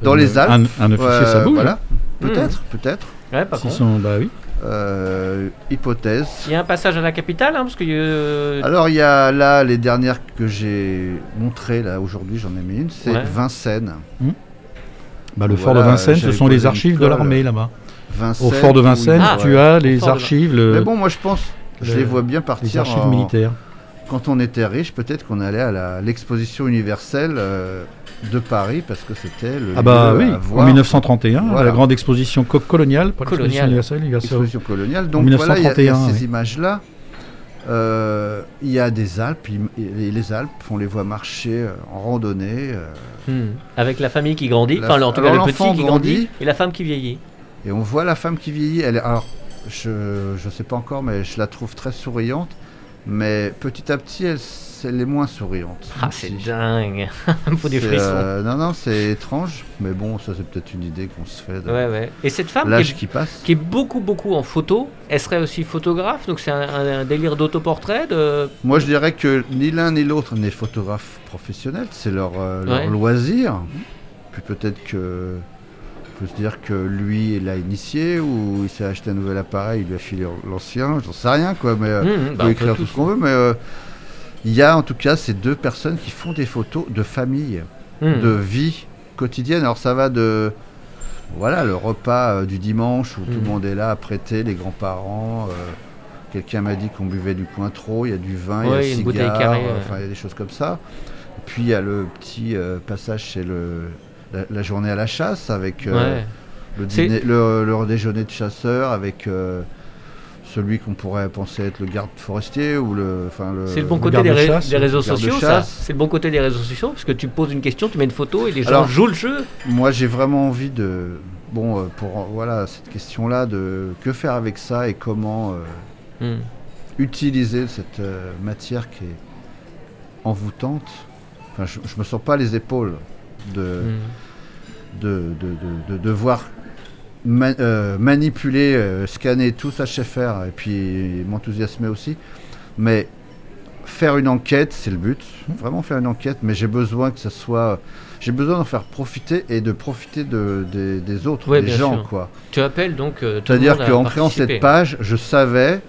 dans les Alpes. Un, officier, ça bouge. Voilà. Peut-être, mmh. peut-être. Ouais, par contre. Sont, bah oui. Euh, hypothèse. Il y a un passage à la capitale, hein, parce que. Euh... Alors il y a là les dernières que j'ai montrées là aujourd'hui, j'en ai mis une, c'est Vincennes. Mmh. Bah, le fort de Vincennes, ce sont les archives de l'armée là-bas. Au fort de Vincennes, tu as les archives. Le... Mais bon, moi je pense, je les vois bien partir. Les archives militaires quand on était riche, peut-être qu'on allait à l'exposition universelle euh, de Paris parce que c'était le. Ah bah oui, en 1931, la grande exposition coloniale, pas l'exposition universelle, l'exposition coloniale. Donc voilà, il y, a ces images-là. Euh, il y a des Alpes, les Alpes, on les voit marcher euh, en randonnée. Hmm. Avec la famille qui grandit, enfin en tout cas le petit qui grandit et la femme qui vieillit. Et on voit la femme qui vieillit. Elle, alors, je ne sais pas encore, mais je la trouve très souriante. Mais petit à petit, elle, elle est moins souriante. Ah, c'est dingue [laughs] Faut des frissons. Euh, non, non, c'est étrange. Mais bon, ça, c'est peut-être une idée qu'on se fait. De ouais, ouais. Et cette femme qui, est, qui, passe. qui est beaucoup, beaucoup en photo, elle serait aussi photographe? Donc, c'est un, délire d'autoportrait de... Moi, je dirais que ni l'un ni l'autre n'est photographe professionnel. C'est leur, euh, leur loisir. Puis peut-être que peut se dire que lui, il l'a initié ou il s'est acheté un nouvel appareil, il lui a filé l'ancien, j'en sais rien quoi, mais euh, mmh, on peut bah, écrire tout ce qu'on veut, mais euh, il y a en tout cas ces deux personnes qui font des photos de famille, mmh. de vie quotidienne. Alors ça va de voilà le repas euh, du dimanche où tout le mmh. monde est là à prêter, les grands-parents. Quelqu'un m'a dit qu'on buvait du trop, il y a du vin, il y a des cigares, enfin il y a des choses comme ça. puis il y a le petit passage chez le la, journée à la chasse avec euh, le, dîner, le, déjeuner de chasseur avec euh, celui qu'on pourrait penser être le garde forestier ou le, enfin le. C'est le bon côté des, réseaux sociaux, ça. C'est le bon côté des réseaux sociaux parce que tu poses une question, tu mets une photo et les gens jouent le jeu. Moi, j'ai vraiment envie de, bon, euh, pour voilà cette question-là de que faire avec ça et comment hmm. utiliser cette matière qui est envoûtante. Enfin, je, je me sens pas les épaules de, de, de, de, devoir euh, manipuler, euh, scanner tout, ça je sais faire, et puis m'enthousiasmer aussi. Mais faire une enquête, c'est le but. Vraiment faire une enquête, mais j'ai besoin que ça soit. J'ai besoin d'en faire profiter et de profiter de, des autres, des gens, quoi. Tu appelles donc. Euh, C'est-à-dire qu'en créant cette page, je savais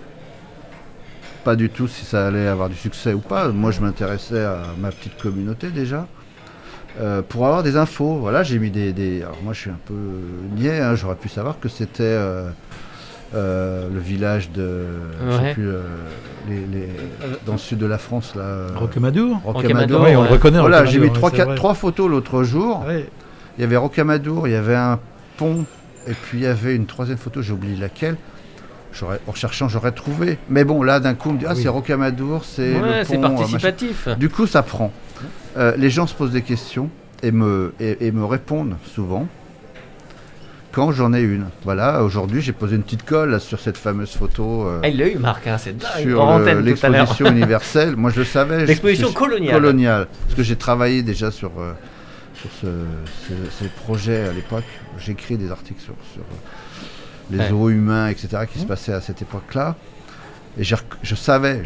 pas du tout si ça allait avoir du succès ou pas. Moi, je m'intéressais à ma petite communauté déjà. Euh, pour avoir des infos. Voilà, j'ai mis des, Alors moi, je suis un peu niais. Hein, j'aurais pu savoir que c'était euh, euh, le village de. Je sais plus, les, dans le sud de la France là. Rocamadour. Rocamadour. Oui, on le reconnaît. Voilà, j'ai mis trois, trois photos l'autre jour. Il y avait Rocamadour, il y avait un pont, et puis il y avait une troisième photo, j'ai oublié laquelle en cherchant, j'aurais trouvé. Mais bon, là, d'un coup, on me dit, ah, c'est Rocamadour, c'est. Ouais, c'est participatif. Du coup, ça prend. Euh, les gens se posent des questions et me, et, me répondent souvent quand j'en ai une. Voilà, aujourd'hui, j'ai posé une petite colle sur cette fameuse photo. Euh, ah, il l'a eu, Marc, hein, c'est Sur l'exposition [laughs] universelle. Moi, je le savais. L'exposition coloniale. Coloniale. Parce que j'ai travaillé déjà sur, euh, sur ces projets à l'époque. J'ai écrit des articles sur, sur les eaux humains, etc., qui se mmh. passaient à cette époque-là. Et je savais,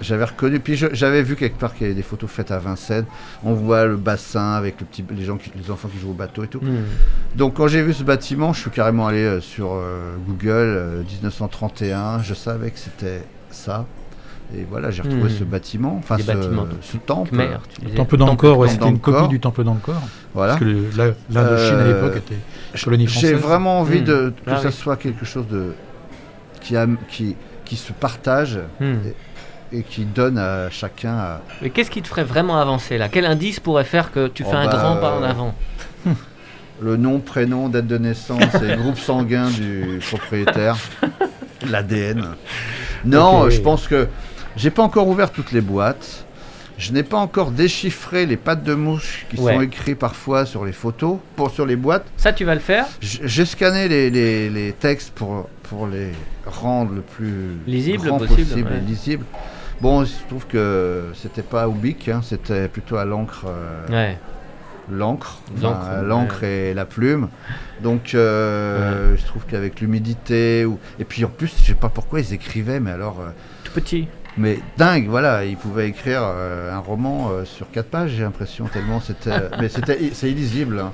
j'avais reconnu. Puis j'avais vu quelque part qu'il y avait des photos faites à Vincennes. On voit le bassin avec le petit, les, gens qui, les enfants qui jouent au bateau et tout. Mmh. Donc quand j'ai vu ce bâtiment, je suis carrément allé euh, sur euh, Google 1931. Euh, je savais que c'était ça. Et voilà, j'ai retrouvé mmh. ce bâtiment, enfin ce, ce, temple. le temple d'Angkor, c'était une copie du temple d'Angkor. Voilà. Parce que l'Indochine à l'époque était colonie française. J'ai vraiment envie de, que ah ça soit quelque chose de qui, a, qui, qui se partage hmm. et, qui donne à chacun. Mais qu'est-ce qui te ferait vraiment avancer là? Quel indice pourrait faire que tu fais oh un bah, grand pas en avant? [laughs] Le nom, prénom, date de naissance et groupe sanguin du propriétaire, [laughs] l'ADN. Non, je pense que j'ai pas encore ouvert toutes les boîtes. Je n'ai pas encore déchiffré les pattes de mouche qui sont écrits parfois sur les photos, pour, sur les boîtes. Ça, tu vas le faire? J'ai scanné les, les, les, textes pour, pour les rendre le plus lisible possible, lisible. Bon, il se trouve que c'était pas au bic, hein, c'était plutôt à l'encre. Euh, l'encre, l'encre et la plume. Donc, euh, je trouve qu'avec l'humidité, ou... et puis en plus, je sais pas pourquoi ils écrivaient, mais alors. Euh, Tout petit. Mais dingue, voilà, ils pouvaient écrire un roman sur quatre pages, j'ai l'impression, tellement c'était. [laughs] mais c'était, c'est illisible. Hein.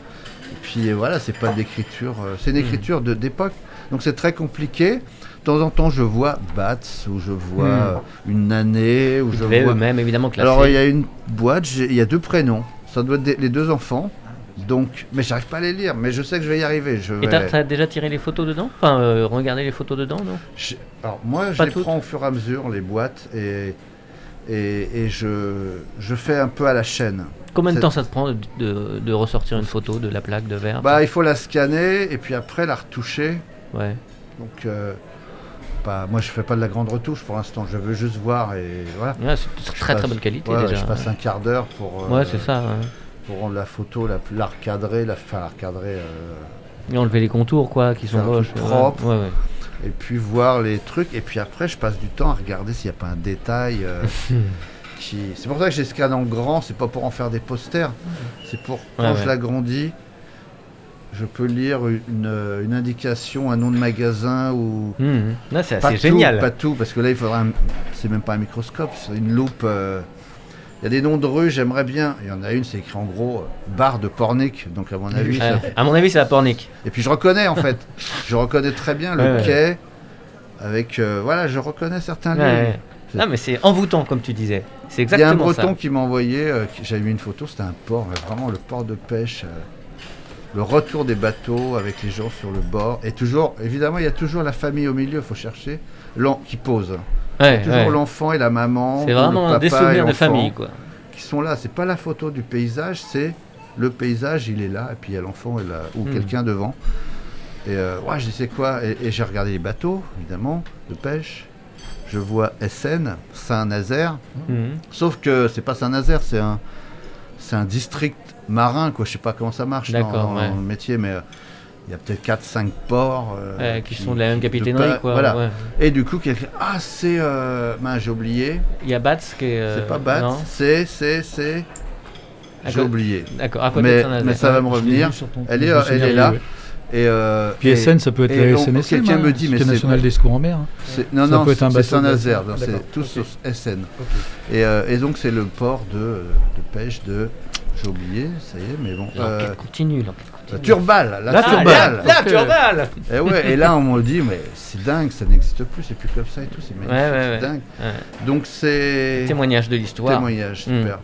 Et puis voilà, c'est pas d'écriture, c'est une hmm. écriture de, d'époque. Donc c'est très compliqué. De temps en temps, je vois Bats, ou je vois hmm. une année, ou je vois. même évidemment Alors il y a une boîte, il y a deux prénoms. Ça doit être les deux enfants. Donc, mais j'arrive pas à les lire, mais je sais que je vais y arriver. Je Et t'as as déjà tiré les photos dedans Enfin, euh, regardé les photos dedans, non? Alors moi, je les prends au fur et à mesure, les boîtes, et, et, je, je fais un peu à la chaîne. Combien de temps ça te prend de, de, ressortir une photo de la plaque de verre? Bah, il faut la scanner et puis après la retoucher. Ouais. Donc, euh, moi, je fais pas de la grande retouche pour l'instant. Je veux juste voir et voilà. c'est très très bonne qualité déjà. Je passe un quart d'heure pour. Euh, ouais, c'est ça. Pour rendre la photo la plus la recadrer, la, enfin, la recadrer. et enlever les contours quoi, qui sont moches. Propres. et puis voir les trucs. Et puis après, je passe du temps à regarder s'il n'y a pas un détail. Euh, [laughs] qui... C'est pour ça que j'ai ce en grand. C'est pas pour en faire des posters. C'est pour quand je l'agrandis je peux lire une, une, indication, un nom de magasin ou. Mmh. c'est assez génial. Pas tout, parce que là, il faudra. C'est même pas un microscope, c'est une loupe. Euh, il y a des noms de rues, j'aimerais bien. Il y en a une, c'est écrit en gros euh, bar de Pornic. Donc à mon avis. À mon avis, c'est la Pornic. Et puis je reconnais en fait. je reconnais très bien le quai. Avec. Euh, voilà, je reconnais certains lieux. Non, mais c'est envoûtant, comme tu disais. C'est exactement ça. Il y a un breton qui m'a envoyé. J'avais mis une photo, c'était un port, vraiment le port de pêche le retour des bateaux avec les gens sur le bord. Et toujours, évidemment, il y a toujours la famille au milieu, il faut chercher, qui pose. Toujours l'enfant et la maman. C'est vraiment des souvenirs de famille, quoi. Qui sont là. C'est pas la photo du paysage, c'est le paysage, il est là, et puis il y a l'enfant ou hmm. quelqu'un devant. Et euh, ouais, je c'est quoi? Et, j'ai regardé les bateaux, évidemment, de pêche. Je vois SN, Saint-Nazaire. Hmm. Sauf que c'est pas Saint-Nazaire, c'est un, c'est un district marin, quoi. Je sais pas comment ça marche dans, le métier, mais euh, il y a peut-être 4-5 ports. Euh, qui, sont de la même capitainerie, quoi. Voilà. Et du coup, quelqu'un. Ah, c'est. Euh... j'ai oublié. Il y a Bats qui est. Euh, c'est pas Bats, c'est. C'est. C'est. J'ai oublié. D'accord, mais, mais ça va me revenir. Elle est, elle est là. Et euh, Puis SN, ça peut être la SNSM. Quelqu'un me dit, mais c'est national des secours en mer. Hein. Non, non, c'est Saint-Nazaire. C'est tous SN. Et, et, donc c'est le port de, de pêche de j'ai oublié, ça y est, mais bon. L'enquête euh, continue, La Turbale, la, Turbale. La, Turbale. Et, ouais, et là, on me dit, mais c'est dingue, ça n'existe plus, c'est plus comme ça et tout, c'est magnifique, c'est dingue. Donc c'est. Témoignage de l'histoire. Témoignage, hmm. super.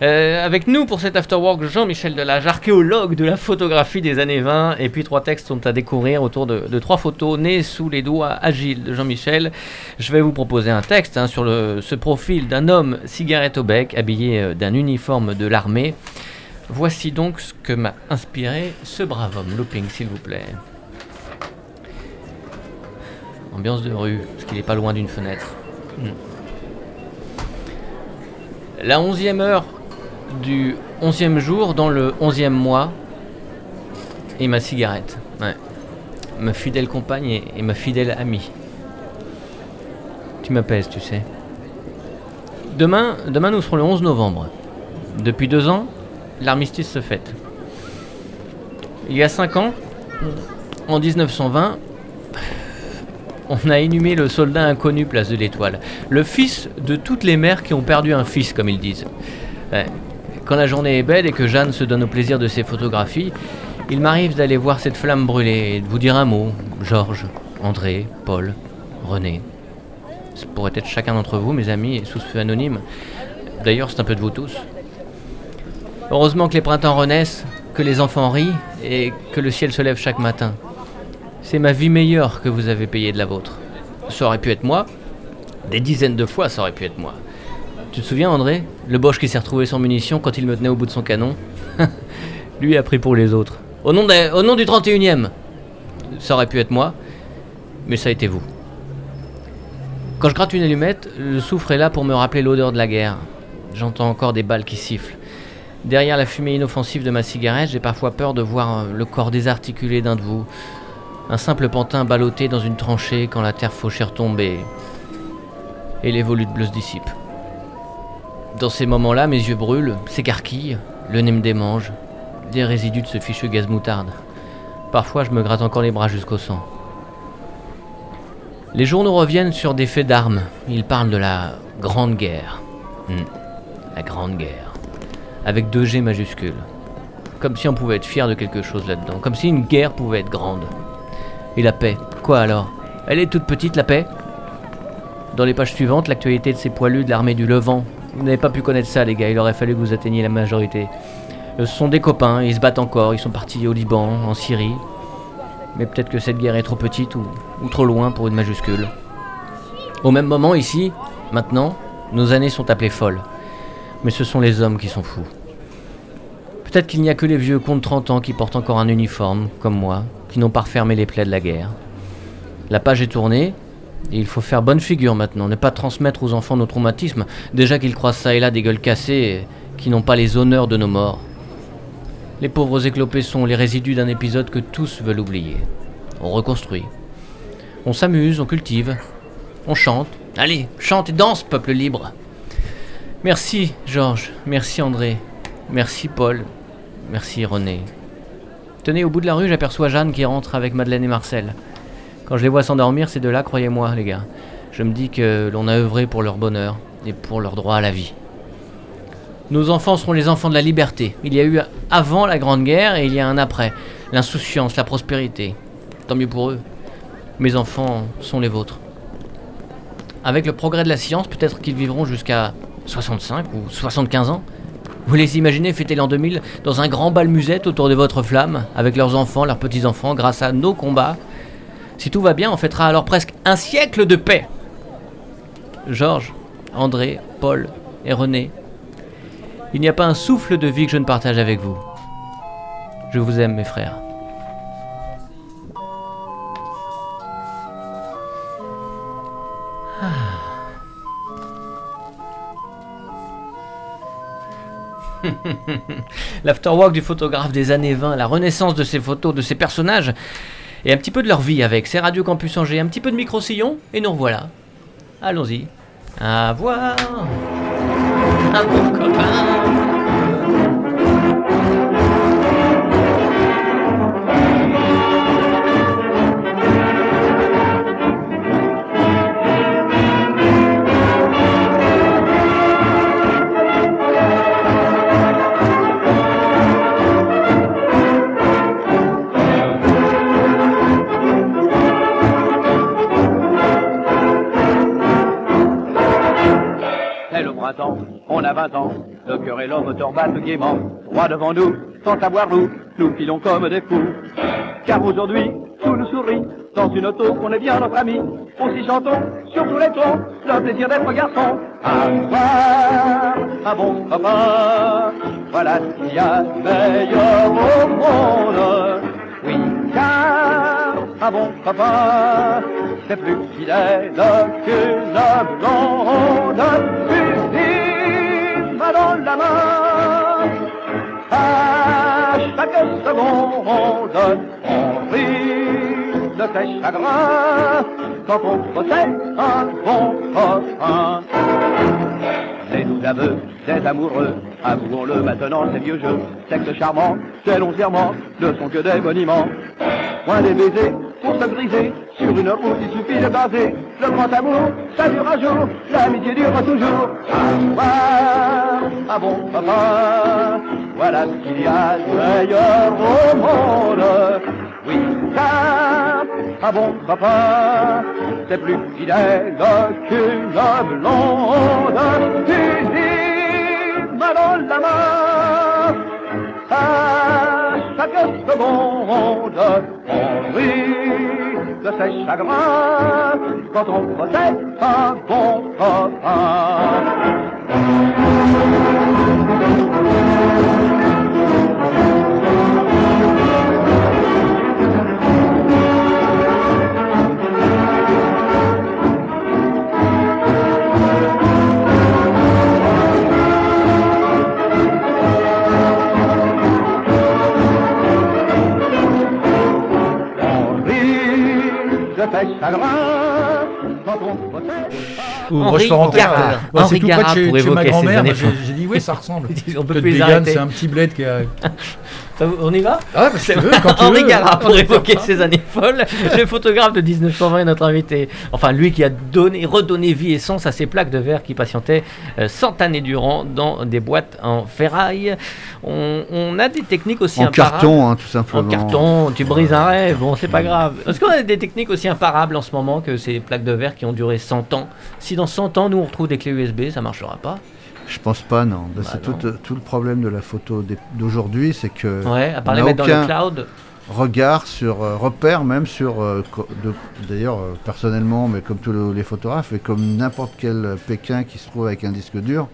Euh, avec nous pour cet afterwork, Jean-Michel Delage, archéologue de la photographie des années 20. Et puis trois textes sont à découvrir autour de, trois photos nées sous les doigts agiles de Jean-Michel. Je vais vous proposer un texte hein, sur le, ce profil d'un homme cigarette au bec, habillé euh, d'un uniforme de l'armée. Voici donc ce que m'a inspiré ce brave homme. Looping, s'il vous plaît. Ambiance de rue, parce qu'il n'est pas loin d'une fenêtre. Hmm. La onzième heure du onzième jour dans le onzième mois et ma cigarette. Ma fidèle compagne et, ma fidèle amie. Tu m'apaises, tu sais. Demain, demain, nous serons le 11 novembre. Depuis deux ans, l'armistice se fête. Il y a cinq ans, en 1920, on a inhumé le soldat inconnu place de l'Étoile. Le fils de toutes les mères qui ont perdu un fils, comme ils disent. Quand la journée est belle et que Jeanne se donne au plaisir de ses photographies, il m'arrive d'aller voir cette flamme brûler et de vous dire un mot. Georges, André, Paul, René. Ce pourrait être chacun d'entre vous, mes amis, sous ce feu anonyme. D'ailleurs, c'est un peu de vous tous. Heureusement que les printemps renaissent, que les enfants rient et que le ciel se lève chaque matin. C'est ma vie meilleure que vous avez payée de la vôtre. Ça aurait pu être moi. Des dizaines de fois, ça aurait pu être moi. Tu te souviens, André? Le Boche qui s'est retrouvé sans munitions quand il me tenait au bout de son canon? [laughs] Lui a pris pour les autres. Au nom, au nom du 31ème Ça aurait pu être moi, mais ça a été vous. Quand je gratte une allumette, le soufre est là pour me rappeler l'odeur de la guerre. J'entends encore des balles qui sifflent. Derrière la fumée inoffensive de ma cigarette, j'ai parfois peur de voir le corps désarticulé d'un de vous, un simple pantin ballotté dans une tranchée quand la terre fauchère tombe et, et les volutes bleues se dissipent. Dans ces moments-là, mes yeux brûlent, s'écarquillent, le nez me démange, des résidus de ce fichu gaz moutarde. Parfois, je me gratte encore les bras jusqu'au sang. Les journaux reviennent sur des faits d'armes. Ils parlent de la Grande Guerre. Hmm. La Grande Guerre. Avec deux G majuscules. Comme si on pouvait être fier de quelque chose là-dedans. Comme si une guerre pouvait être grande. Et la paix Quoi alors? Elle est toute petite, la paix? Dans les pages suivantes, l'actualité de ces poilus de l'armée du Levant. Vous n'avez pas pu connaître ça, les gars, il aurait fallu que vous atteigniez la majorité. Ce sont des copains, ils se battent encore, ils sont partis au Liban, en Syrie. Mais peut-être que cette guerre est trop petite ou, ou trop loin pour une majuscule. Au même moment, ici, maintenant, nos années sont appelées folles. Mais ce sont les hommes qui sont fous. Peut-être qu'il n'y a que les vieux cons de 30 ans qui portent encore un uniforme, comme moi, qui n'ont pas refermé les plaies de la guerre. La page est tournée, et il faut faire bonne figure maintenant, ne pas transmettre aux enfants nos traumatismes, déjà qu'ils croisent ça et là des gueules cassées, qui n'ont pas les honneurs de nos morts. Les pauvres éclopés sont les résidus d'un épisode que tous veulent oublier. On reconstruit. On s'amuse, on cultive, on chante. Allez, chante et danse, peuple libre. Merci, Georges. Merci, André. Merci, Paul. Merci, René. Tenez, au bout de la rue, j'aperçois Jeanne qui rentre avec Madeleine et Marcel. Quand je les vois s'endormir, c'est de là, croyez-moi, les gars. Je me dis que l'on a œuvré pour leur bonheur et pour leur droit à la vie. Nos enfants seront les enfants de la liberté. Il y a eu avant la Grande Guerre et il y a un après. L'insouciance, la prospérité. Tant mieux pour eux. Mes enfants sont les vôtres. Avec le progrès de la science, peut-être qu'ils vivront jusqu'à 65 ou 75 ans. Vous les imaginez fêter l'an 2000 dans un grand bal musette autour de votre flamme, avec leurs enfants, leurs petits-enfants, grâce à nos combats Si tout va bien, on fêtera alors presque un siècle de paix. Georges, André, Paul et René, il n'y a pas un souffle de vie que je ne partage avec vous. Je vous aime, mes frères. [laughs] L'afterwork du photographe des années 20, la renaissance de ces photos, de ces personnages, et un petit peu de leur vie avec. ces Radio Campus Angers, un petit peu de micro-sillon, et nous revoilà. Allons-y. À voir. Un bon copain. Et l'homme moteur battent gaiement, droit devant nous, sans savoir où, nous filons comme des fous. Car aujourd'hui, tout nous sourit, dans une auto qu'on est bien notre ami, aussi chantons sur tous les tons, le plaisir d'être garçon. Avoir un bon papa, voilà ce qu'il y a de meilleur au monde. Oui, car un bon papa, c'est plus fidèle qu'une blonde. Dans la main, à chaque seconde, on rit de tes chagrins. Quand on possède un bon copain. C'est nous aveux des amoureux, avouons-le maintenant, ces vieux jeux, sexe charmant, ces longs serments ne sont que des monuments. Moins des baisers pour se briser, sur une route il suffit de baser. Le grand amour, ça dure un jour, l'amitié dure toujours. Avoir un bon papa, voilà ce qu'il y a de meilleur au monde. Oui, car un bon papa, c'est plus fidèle qu'une blonde. Main dans la main, à chaque seconde, on rit de ses chagrins quand on possède un bon copain. Henri Garard. Henri Garard pour évoquer ses années J'ai dit oui, ça ressemble. [laughs] On peut plus arrêter. C'est un petit bled qui a. [laughs] On y va Ah, que tu veux, quand [laughs] Henri pour [laughs] évoquer ses années folles. Le photographe de 1920 est notre invité. Enfin, lui qui a donné, redonné vie et sens à ces plaques de verre qui patientaient euh, 100 années durant dans des boîtes en ferraille. On, on a des techniques aussi En imparables. carton, hein, tout En simplement. carton, tu brises un rêve, bon, c'est pas grave. Est-ce qu'on a des techniques aussi imparables en ce moment que ces plaques de verre qui ont duré 100 ans? Si dans 100 ans, nous, on retrouve des clés USB, ça marchera pas Je pense pas, non. Bah, Bah, c'est tout, euh, tout le problème de la photo d'aujourd'hui, c'est que Ouais, à part les mettre dans le cloud. regard sur euh, repère, même sur. euh, D'ailleurs, euh, personnellement, mais comme tous le- les photographes, et comme n'importe quel Pékin qui se trouve avec un disque dur,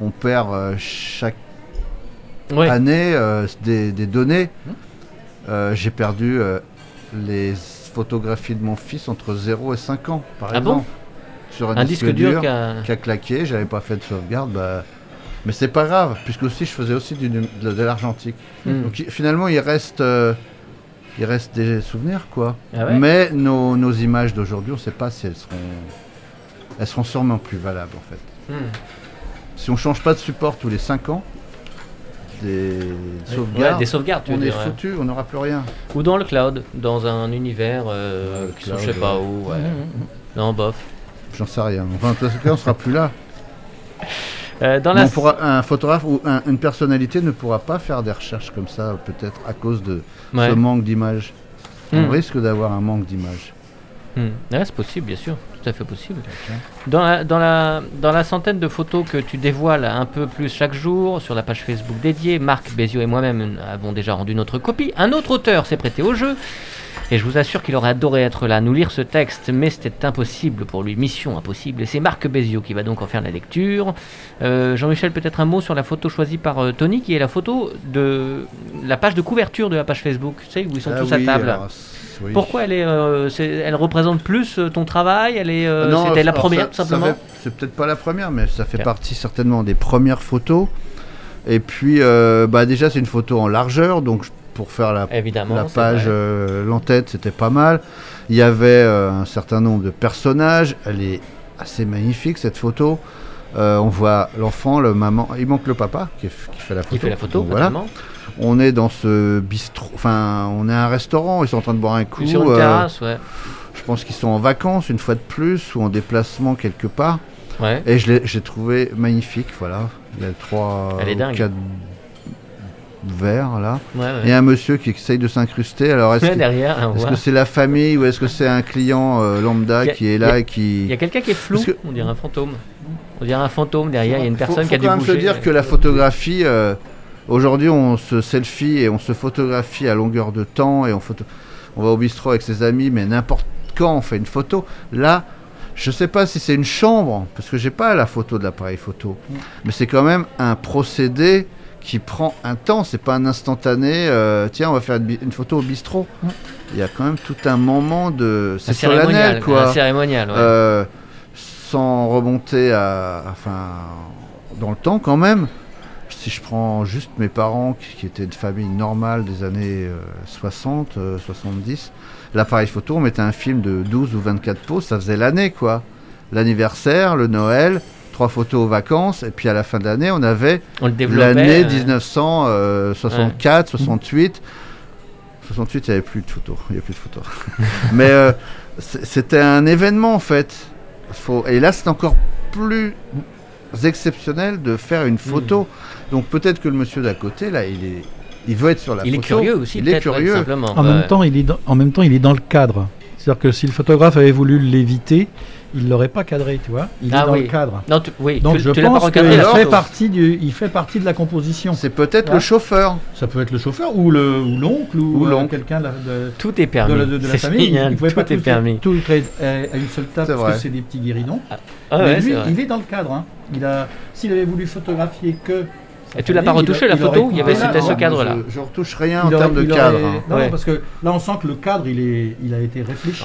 on perd chaque Ouais. année des, des données. Euh, J'ai perdu les photographies de mon fils entre 0 et 5 ans, par Ah exemple. bon sur un, Un disque dur qui a- claqué, j'avais pas fait de sauvegarde, bah, mais c'est pas grave, puisque aussi je faisais aussi du, de, de l'argentique. Hmm. Donc finalement il reste, euh, il reste des souvenirs quoi. Ah ouais Mais nos, nos images d'aujourd'hui, on sait pas si elles seront, elles seront sûrement plus valables en fait. Hmm. Si on change pas de support tous les 5 ans, des Ouais, sauvegardes, des sauvegardes, tu on est foutu, on n'aura plus rien. Ou dans le cloud, dans un univers, euh, qui cloud, sont je sais pas ouais. où. ouais. Non, bof. J'en sais rien. Enfin, en tout cas, on sera plus là. Euh, dans Mais la on pourra- un photographe ou un- une personnalité ne pourra pas faire des recherches comme ça, peut-être à cause de Ouais. ce manque d'image. Hmm. On risque d'avoir un manque d'image. Hmm. Ouais, c'est possible, bien sûr, tout à fait possible. Dans la, dans, la, dans la centaine de photos que tu dévoiles un peu plus chaque jour sur la page Facebook dédiée, Marc Béziot et moi-même avons déjà rendu notre copie. Un autre auteur s'est prêté au jeu. Et je vous assure qu'il aurait adoré être là, nous lire ce texte, mais c'était impossible pour lui, mission impossible. Et c'est Marc Béziot qui va donc en faire la lecture. Euh, Jean-Michel, peut-être un mot sur la photo choisie par euh, Tony, qui est la photo de la page de couverture de la page Facebook, tu sais, où ils sont Ah tous oui, à table. alors, c- oui. Pourquoi elle est, euh, c'est- elle représente plus euh, ton travail? Elle est, c'était la première ça- tout simplement? C'est peut-être pas la première, mais ça fait partie certainement des premières photos. Et puis, euh, bah, déjà, c'est une photo en largeur, donc je- pour faire la, Évidemment. la c'est page euh, l'entête, c'était pas mal. Il y avait euh, un certain nombre de personnages. Elle est assez magnifique cette photo. Euh, on voit l'enfant, le maman. Il manque le papa qui, fait la photo. Qui fait la photo, Donc, voilà. On est dans ce bistrot. Enfin, on est à un restaurant. Ils sont en train de boire un coup. Sur une terrasse, ouais. je pense qu'ils sont en vacances une fois de plus ou en déplacement quelque part. ouais. Et je l'ai trouvé magnifique. Voilà. Il y a trois Elle est dingue. quatre verres là. ouais, ouais. Et un monsieur qui essaye de s'incruster. Alors est-ce que est-ce que c'est la famille ou est-ce que c'est un client euh, lambda a- qui est là a- et qui... Il y a quelqu'un qui est flou, que- on dirait un fantôme. On dirait un fantôme derrière, il y a une personne qui a dû quand même bouger. se dire que la photographie, euh, aujourd'hui on se selfie et on se photographie à longueur de temps et on, photo... on va au bistrot avec ses amis, mais n'importe quand on fait une photo. Là, je sais pas si c'est une chambre, parce que j'ai pas la photo de l'appareil photo, Mm. mais c'est quand même un procédé qui prend un temps, c'est pas un instantané, euh, tiens on va faire une, photo au bistrot. Il y a quand même tout un moment de... C'est solennel quoi. un cérémonial, ouais. Euh, sans remonter à, enfin, dans le temps quand même. Si je prends juste mes parents qui, qui étaient de famille normale des années euh, 60, euh, 70, l'appareil photo, on mettait un film de 12 ou 24 poses, ça faisait l'année quoi. L'anniversaire, le Noël, trois photos aux vacances, et puis à la fin de l'année, on avait l'année euh, 1964, 68. 68, il n'y avait plus de photos. Il y a plus de photos. [laughs] Mais euh, c'était un événement en fait. Faut... Et là, c'est encore plus exceptionnel de faire une photo. Donc peut-être que le monsieur d'à côté, là, il est, il veut être sur la Il est photo. curieux aussi, Il est curieux. simplement. En, même temps, il est dans, en même temps, il est dans le cadre. C'est-à-dire que si le photographe avait voulu l'éviter, il l'aurait pas cadré, tu vois. Il Ah est dans oui. le cadre. Non, tu- oui, Donc tu, je tu pas pense qu'il fait partie du, il fait partie de la composition. C'est peut-être Ah. le chauffeur. Ça peut être le chauffeur ou le ou l'oncle ou, Ou euh, quelqu'un de, Tout est de permis. la, de- de la C'est famille. génial, il pouvait pas tout est tout, permis. tout être à, à une seule table C'est parce vrai. que c'est des petits guéridons. Ah Mais ouais, lui, il est dans le cadre. hein. Il a, s'il avait voulu photographier que. Et tu l'as pas retouché, la photo Il y avait- c'était ce cadre-là. Je, je retouche rien Il en termes de cadre. hein. Non, Ouais. parce que là, on sent que le cadre, il, est, il a été réfléchi.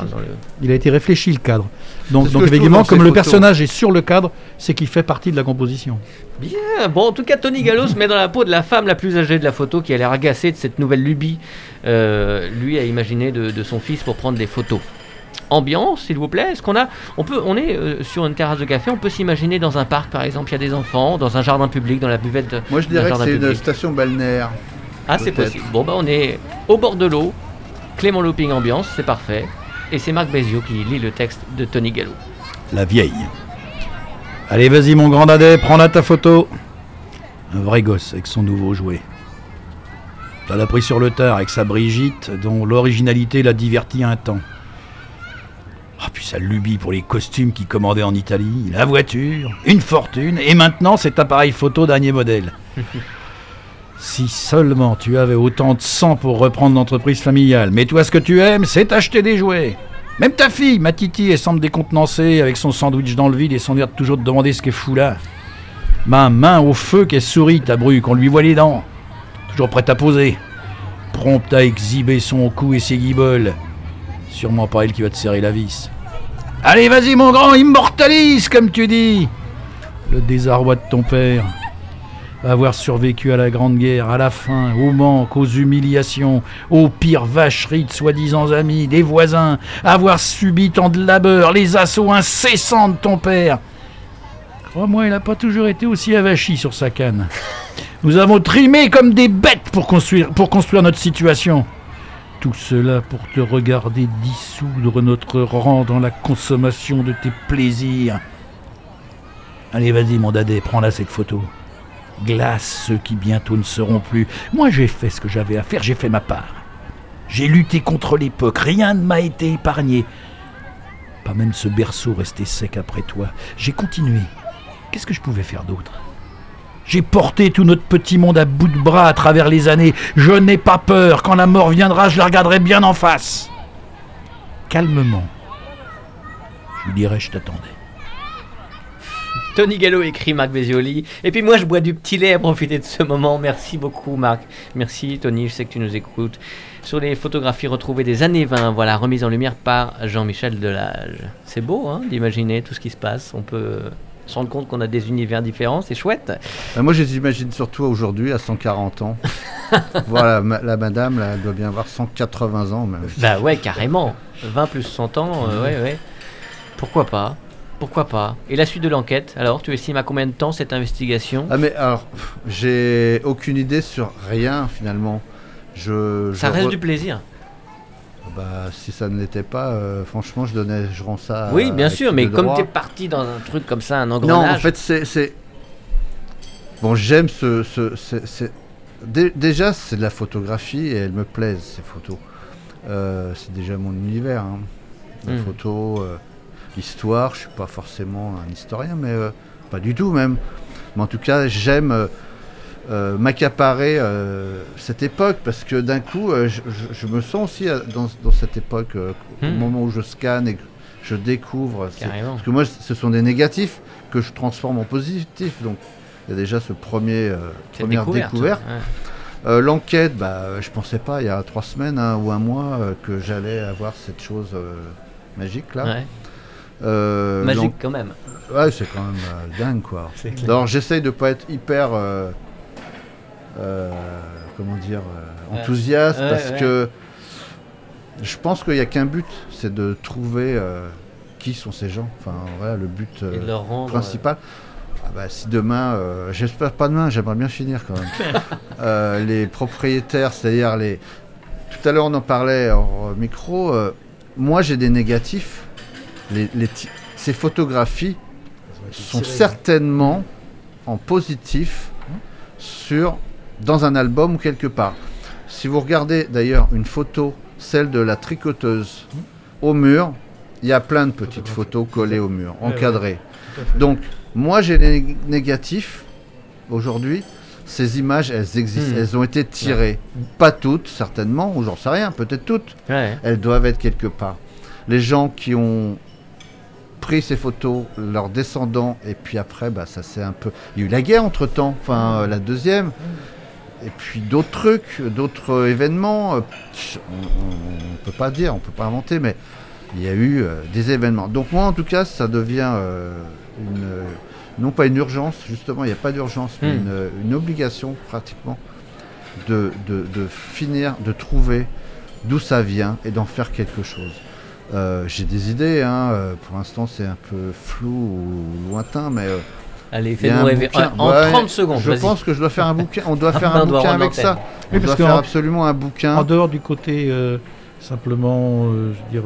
Il a été réfléchi, le cadre. Donc, donc ces comme le photos. personnage est sur le cadre, c'est qu'il fait partie de la composition. Bien, bon, en tout cas, Tony Gallo se met dans la peau de la femme la plus âgée de la photo qui a l'air agacée de cette nouvelle lubie. euh, lui a imaginé de, de son fils pour prendre des photos. Ambiance, s'il vous plaît. Est-ce qu'on a, on peut, on est euh, sur une terrasse de café. On peut s'imaginer dans un parc, par exemple, il y a des enfants, dans un jardin public, dans la buvette. de- Moi, je dirais que jardin c'est une station balnéaire. Ah, c'est possible. Bon, bah, on est au bord de l'eau. Clément Looping ambiance, c'est parfait. Et c'est Marc Bézio qui lit le texte de Tony Gallo. La vieille. Allez, vas-y, mon grand dadais, prends là ta photo. Un vrai gosse avec son nouveau jouet. Ça l'a pris sur le tard avec sa Brigitte, dont l'originalité l'a diverti un temps. Ah, puis sa lubie pour les costumes qu'il commandait en Italie, la voiture, une fortune, et maintenant cet appareil photo dernier modèle. [laughs] si seulement tu avais autant de sang pour reprendre l'entreprise familiale, mais toi ce que tu aimes, c'est acheter des jouets. Même ta fille, ma Titi, elle semble décontenancée avec son sandwich dans le vide et son air de toujours te demander ce qu'elle fout là. Ma main au feu qu'elle sourit, ta bru, qu'on lui voit les dents. Toujours prête à poser. Prompte à exhiber son cou et ses guiboles. Sûrement pas elle qui va te serrer la vis. Allez, vas-y, mon grand, immortalise, comme tu dis. Le désarroi de ton père. Avoir survécu à la Grande Guerre, à la faim, au manque, aux humiliations, aux pires vacheries de soi-disant amis, des voisins, avoir subi tant de labeur, les assauts incessants de ton père. Crois-moi, il n'a pas toujours été aussi avachi sur sa canne. Nous avons trimé comme des bêtes pour construire, pour construire notre situation. Tout cela pour te regarder dissoudre notre rang dans la consommation de tes plaisirs. Allez, vas-y, mon dadais, prends là cette photo. Glace ceux qui bientôt ne seront plus. Moi, j'ai fait ce que j'avais à faire, j'ai fait ma part. J'ai lutté contre l'époque, rien ne m'a été épargné. Pas même ce berceau resté sec après toi. J'ai continué. Qu'est-ce que je pouvais faire d'autre? J'ai porté tout notre petit monde à bout de bras à travers les années. Je n'ai pas peur. Quand la mort viendra, je la regarderai bien en face. Calmement. Je lui dirai, je t'attendais. Tony Gallo écrit Marc Bézioli. Et puis moi, je bois du petit lait à profiter de ce moment. Merci beaucoup, Marc. Merci, Tony. Je sais que tu nous écoutes. Sur les photographies retrouvées des années 20, voilà, remises en lumière par Jean-Michel Delage. C'est beau, hein, d'imaginer tout ce qui se passe. On peut se rendre compte qu'on a des univers différents. C'est chouette. Euh, moi, je les imagine surtout aujourd'hui, à 140 ans. [laughs] voilà, ma- la madame, là, elle doit bien avoir 180 ans même. Bah ouais, carrément. 20 plus 100 ans, euh, ouais, ouais. Pourquoi pas? Pourquoi pas? Et la suite de l'enquête Alors, tu estimes à combien de temps cette investigation? Ah mais alors, j'ai aucune idée sur rien finalement. Je, Ça reste re- du plaisir. Bah, si ça ne l'était pas, euh, franchement, je donnais, je rends ça. oui, bien sûr, mais comme tu es parti dans un truc comme ça, un Non, engrenage. en fait, c'est, bon, j'aime ce, ce- déjà, c'est de la photographie et elles me plaisent ces photos. Euh, c'est déjà mon univers, hein. la Mm. photo, euh, l'histoire. Je suis pas forcément un historien, mais euh, pas du tout même. Mais en tout cas, j'aime euh, m'accaparer cette époque parce que d'un coup, je, me sens aussi dans, cette époque, au hmm. moment où je scanne et que je découvre. Parce que moi, ce sont des négatifs que je transforme en positifs. Donc, il y a déjà ce premier première découverte. Euh, l'enquête, bah, je pensais pas il y a trois semaines hein, ou un mois euh, que j'allais avoir cette chose euh, magique là. magique quand même. Ouais, c'est quand même dingue quoi. Alors j'essaye de pas être hyper, comment dire, enthousiaste parce que je pense qu'il n'y a qu'un but, c'est de trouver qui sont ces gens. Enfin voilà le but principal. Ah bah, si demain, euh, j'espère pas demain, j'aimerais bien finir quand même. [laughs] Euh, les propriétaires, c'est-à-dire les. Tout à l'heure, on en parlait en micro. Euh, moi, j'ai des négatifs. Les, ces photographies sont certainement en positif sur dans un album ou quelque part. Si vous regardez d'ailleurs une photo, celle de la tricoteuse, au mur, il y a plein de petites photos collées au mur, encadrées. Donc, moi, j'ai les négatifs aujourd'hui. Ces images, elles existent, hmm. elles ont été tirées. Pas toutes, certainement, ou j'en sais rien, peut-être toutes. Elles doivent être quelque part. Les gens qui ont pris ces photos, leurs descendants, et puis après, bah, ça c'est un peu. Il y a eu la guerre entre temps, enfin euh, la deuxième, et puis d'autres trucs, d'autres événements. Euh, on ne peut pas dire, on ne peut pas inventer, mais il y a eu euh, des événements. Donc moi, en tout cas, ça devient une, non pas une urgence, justement, il n'y a pas d'urgence, mais hmm. une, obligation pratiquement de, finir, de trouver d'où ça vient et d'en faire quelque chose. Euh, j'ai des idées, hein, euh, pour l'instant c'est un peu flou ou lointain, mais... Euh, Allez, fais-nous rêver. En 30 secondes. Je pense que je dois faire un bouquin. On doit faire un bouquin avec ça. On doit faire absolument un bouquin. En dehors du côté simplement, je veux dire,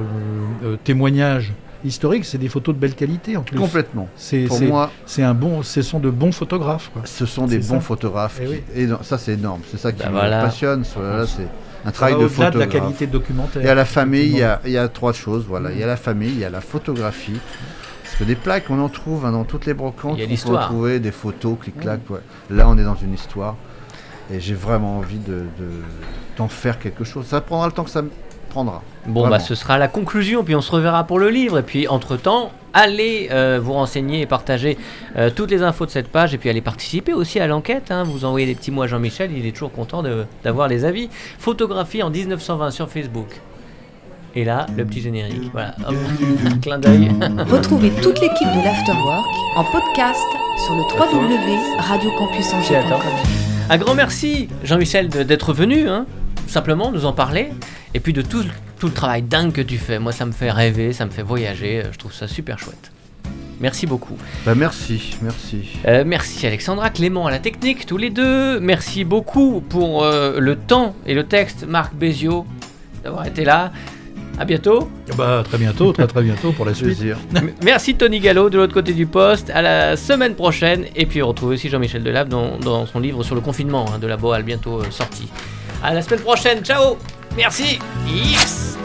témoignage historique, c'est des photos de belle qualité en plus. Complètement. C'est, Pour moi, c'est un bon, ce sont de bons photographes. Ce sont des bons photographes. Eh et ça, c'est énorme. C'est ça qui bah me passionne. c'est un travail de photographe. de la qualité documentaire. Et à la famille, il y, a, il y, a, trois choses. Voilà, il y a la famille, il y a la photographie. Des plaques, on en trouve hein, dans toutes les brocantes. Il y a on peut trouver des photos, clic-clac. Là, on est dans une histoire. Et j'ai vraiment envie de, d'en faire quelque chose. Ça prendra le temps que ça prendra. Bon, bah ce sera la conclusion, puis on se reverra pour le livre. Et puis entre-temps, allez euh, vous renseigner et partager euh, toutes les infos de cette page, et puis allez participer aussi à l'enquête. Hein. Vous envoyez des petits mots à Jean-Michel, il est toujours content d'avoir les avis. Photographie en 1920 sur Facebook. Et là, le petit générique. Voilà, clin d'œil. [laughs] Retrouvez toute l'équipe de l'Afterwork en podcast sur le www.radiocampusangers.com. Un grand merci, Jean-Michel, d'être venu, hein, simplement nous en parler et puis de tout, tout le travail dingue que tu fais. Moi, ça me fait rêver, ça me fait voyager. Je trouve ça super chouette. Merci beaucoup. Bah merci, merci. Euh, merci Alexandra, Clément à la technique, tous les deux. Merci beaucoup pour euh, le temps et le texte, Marc Bézio, d'avoir été là. À bientôt. Bah, très bientôt, très très bientôt pour la suite. Merci Tony Gallo de l'autre côté du poste. À la semaine prochaine. Et puis on retrouve aussi Jean-Michel Delab dans, dans, son livre sur le confinement hein, de la Boal bientôt sorti. À la semaine prochaine. Ciao Merci. Yes.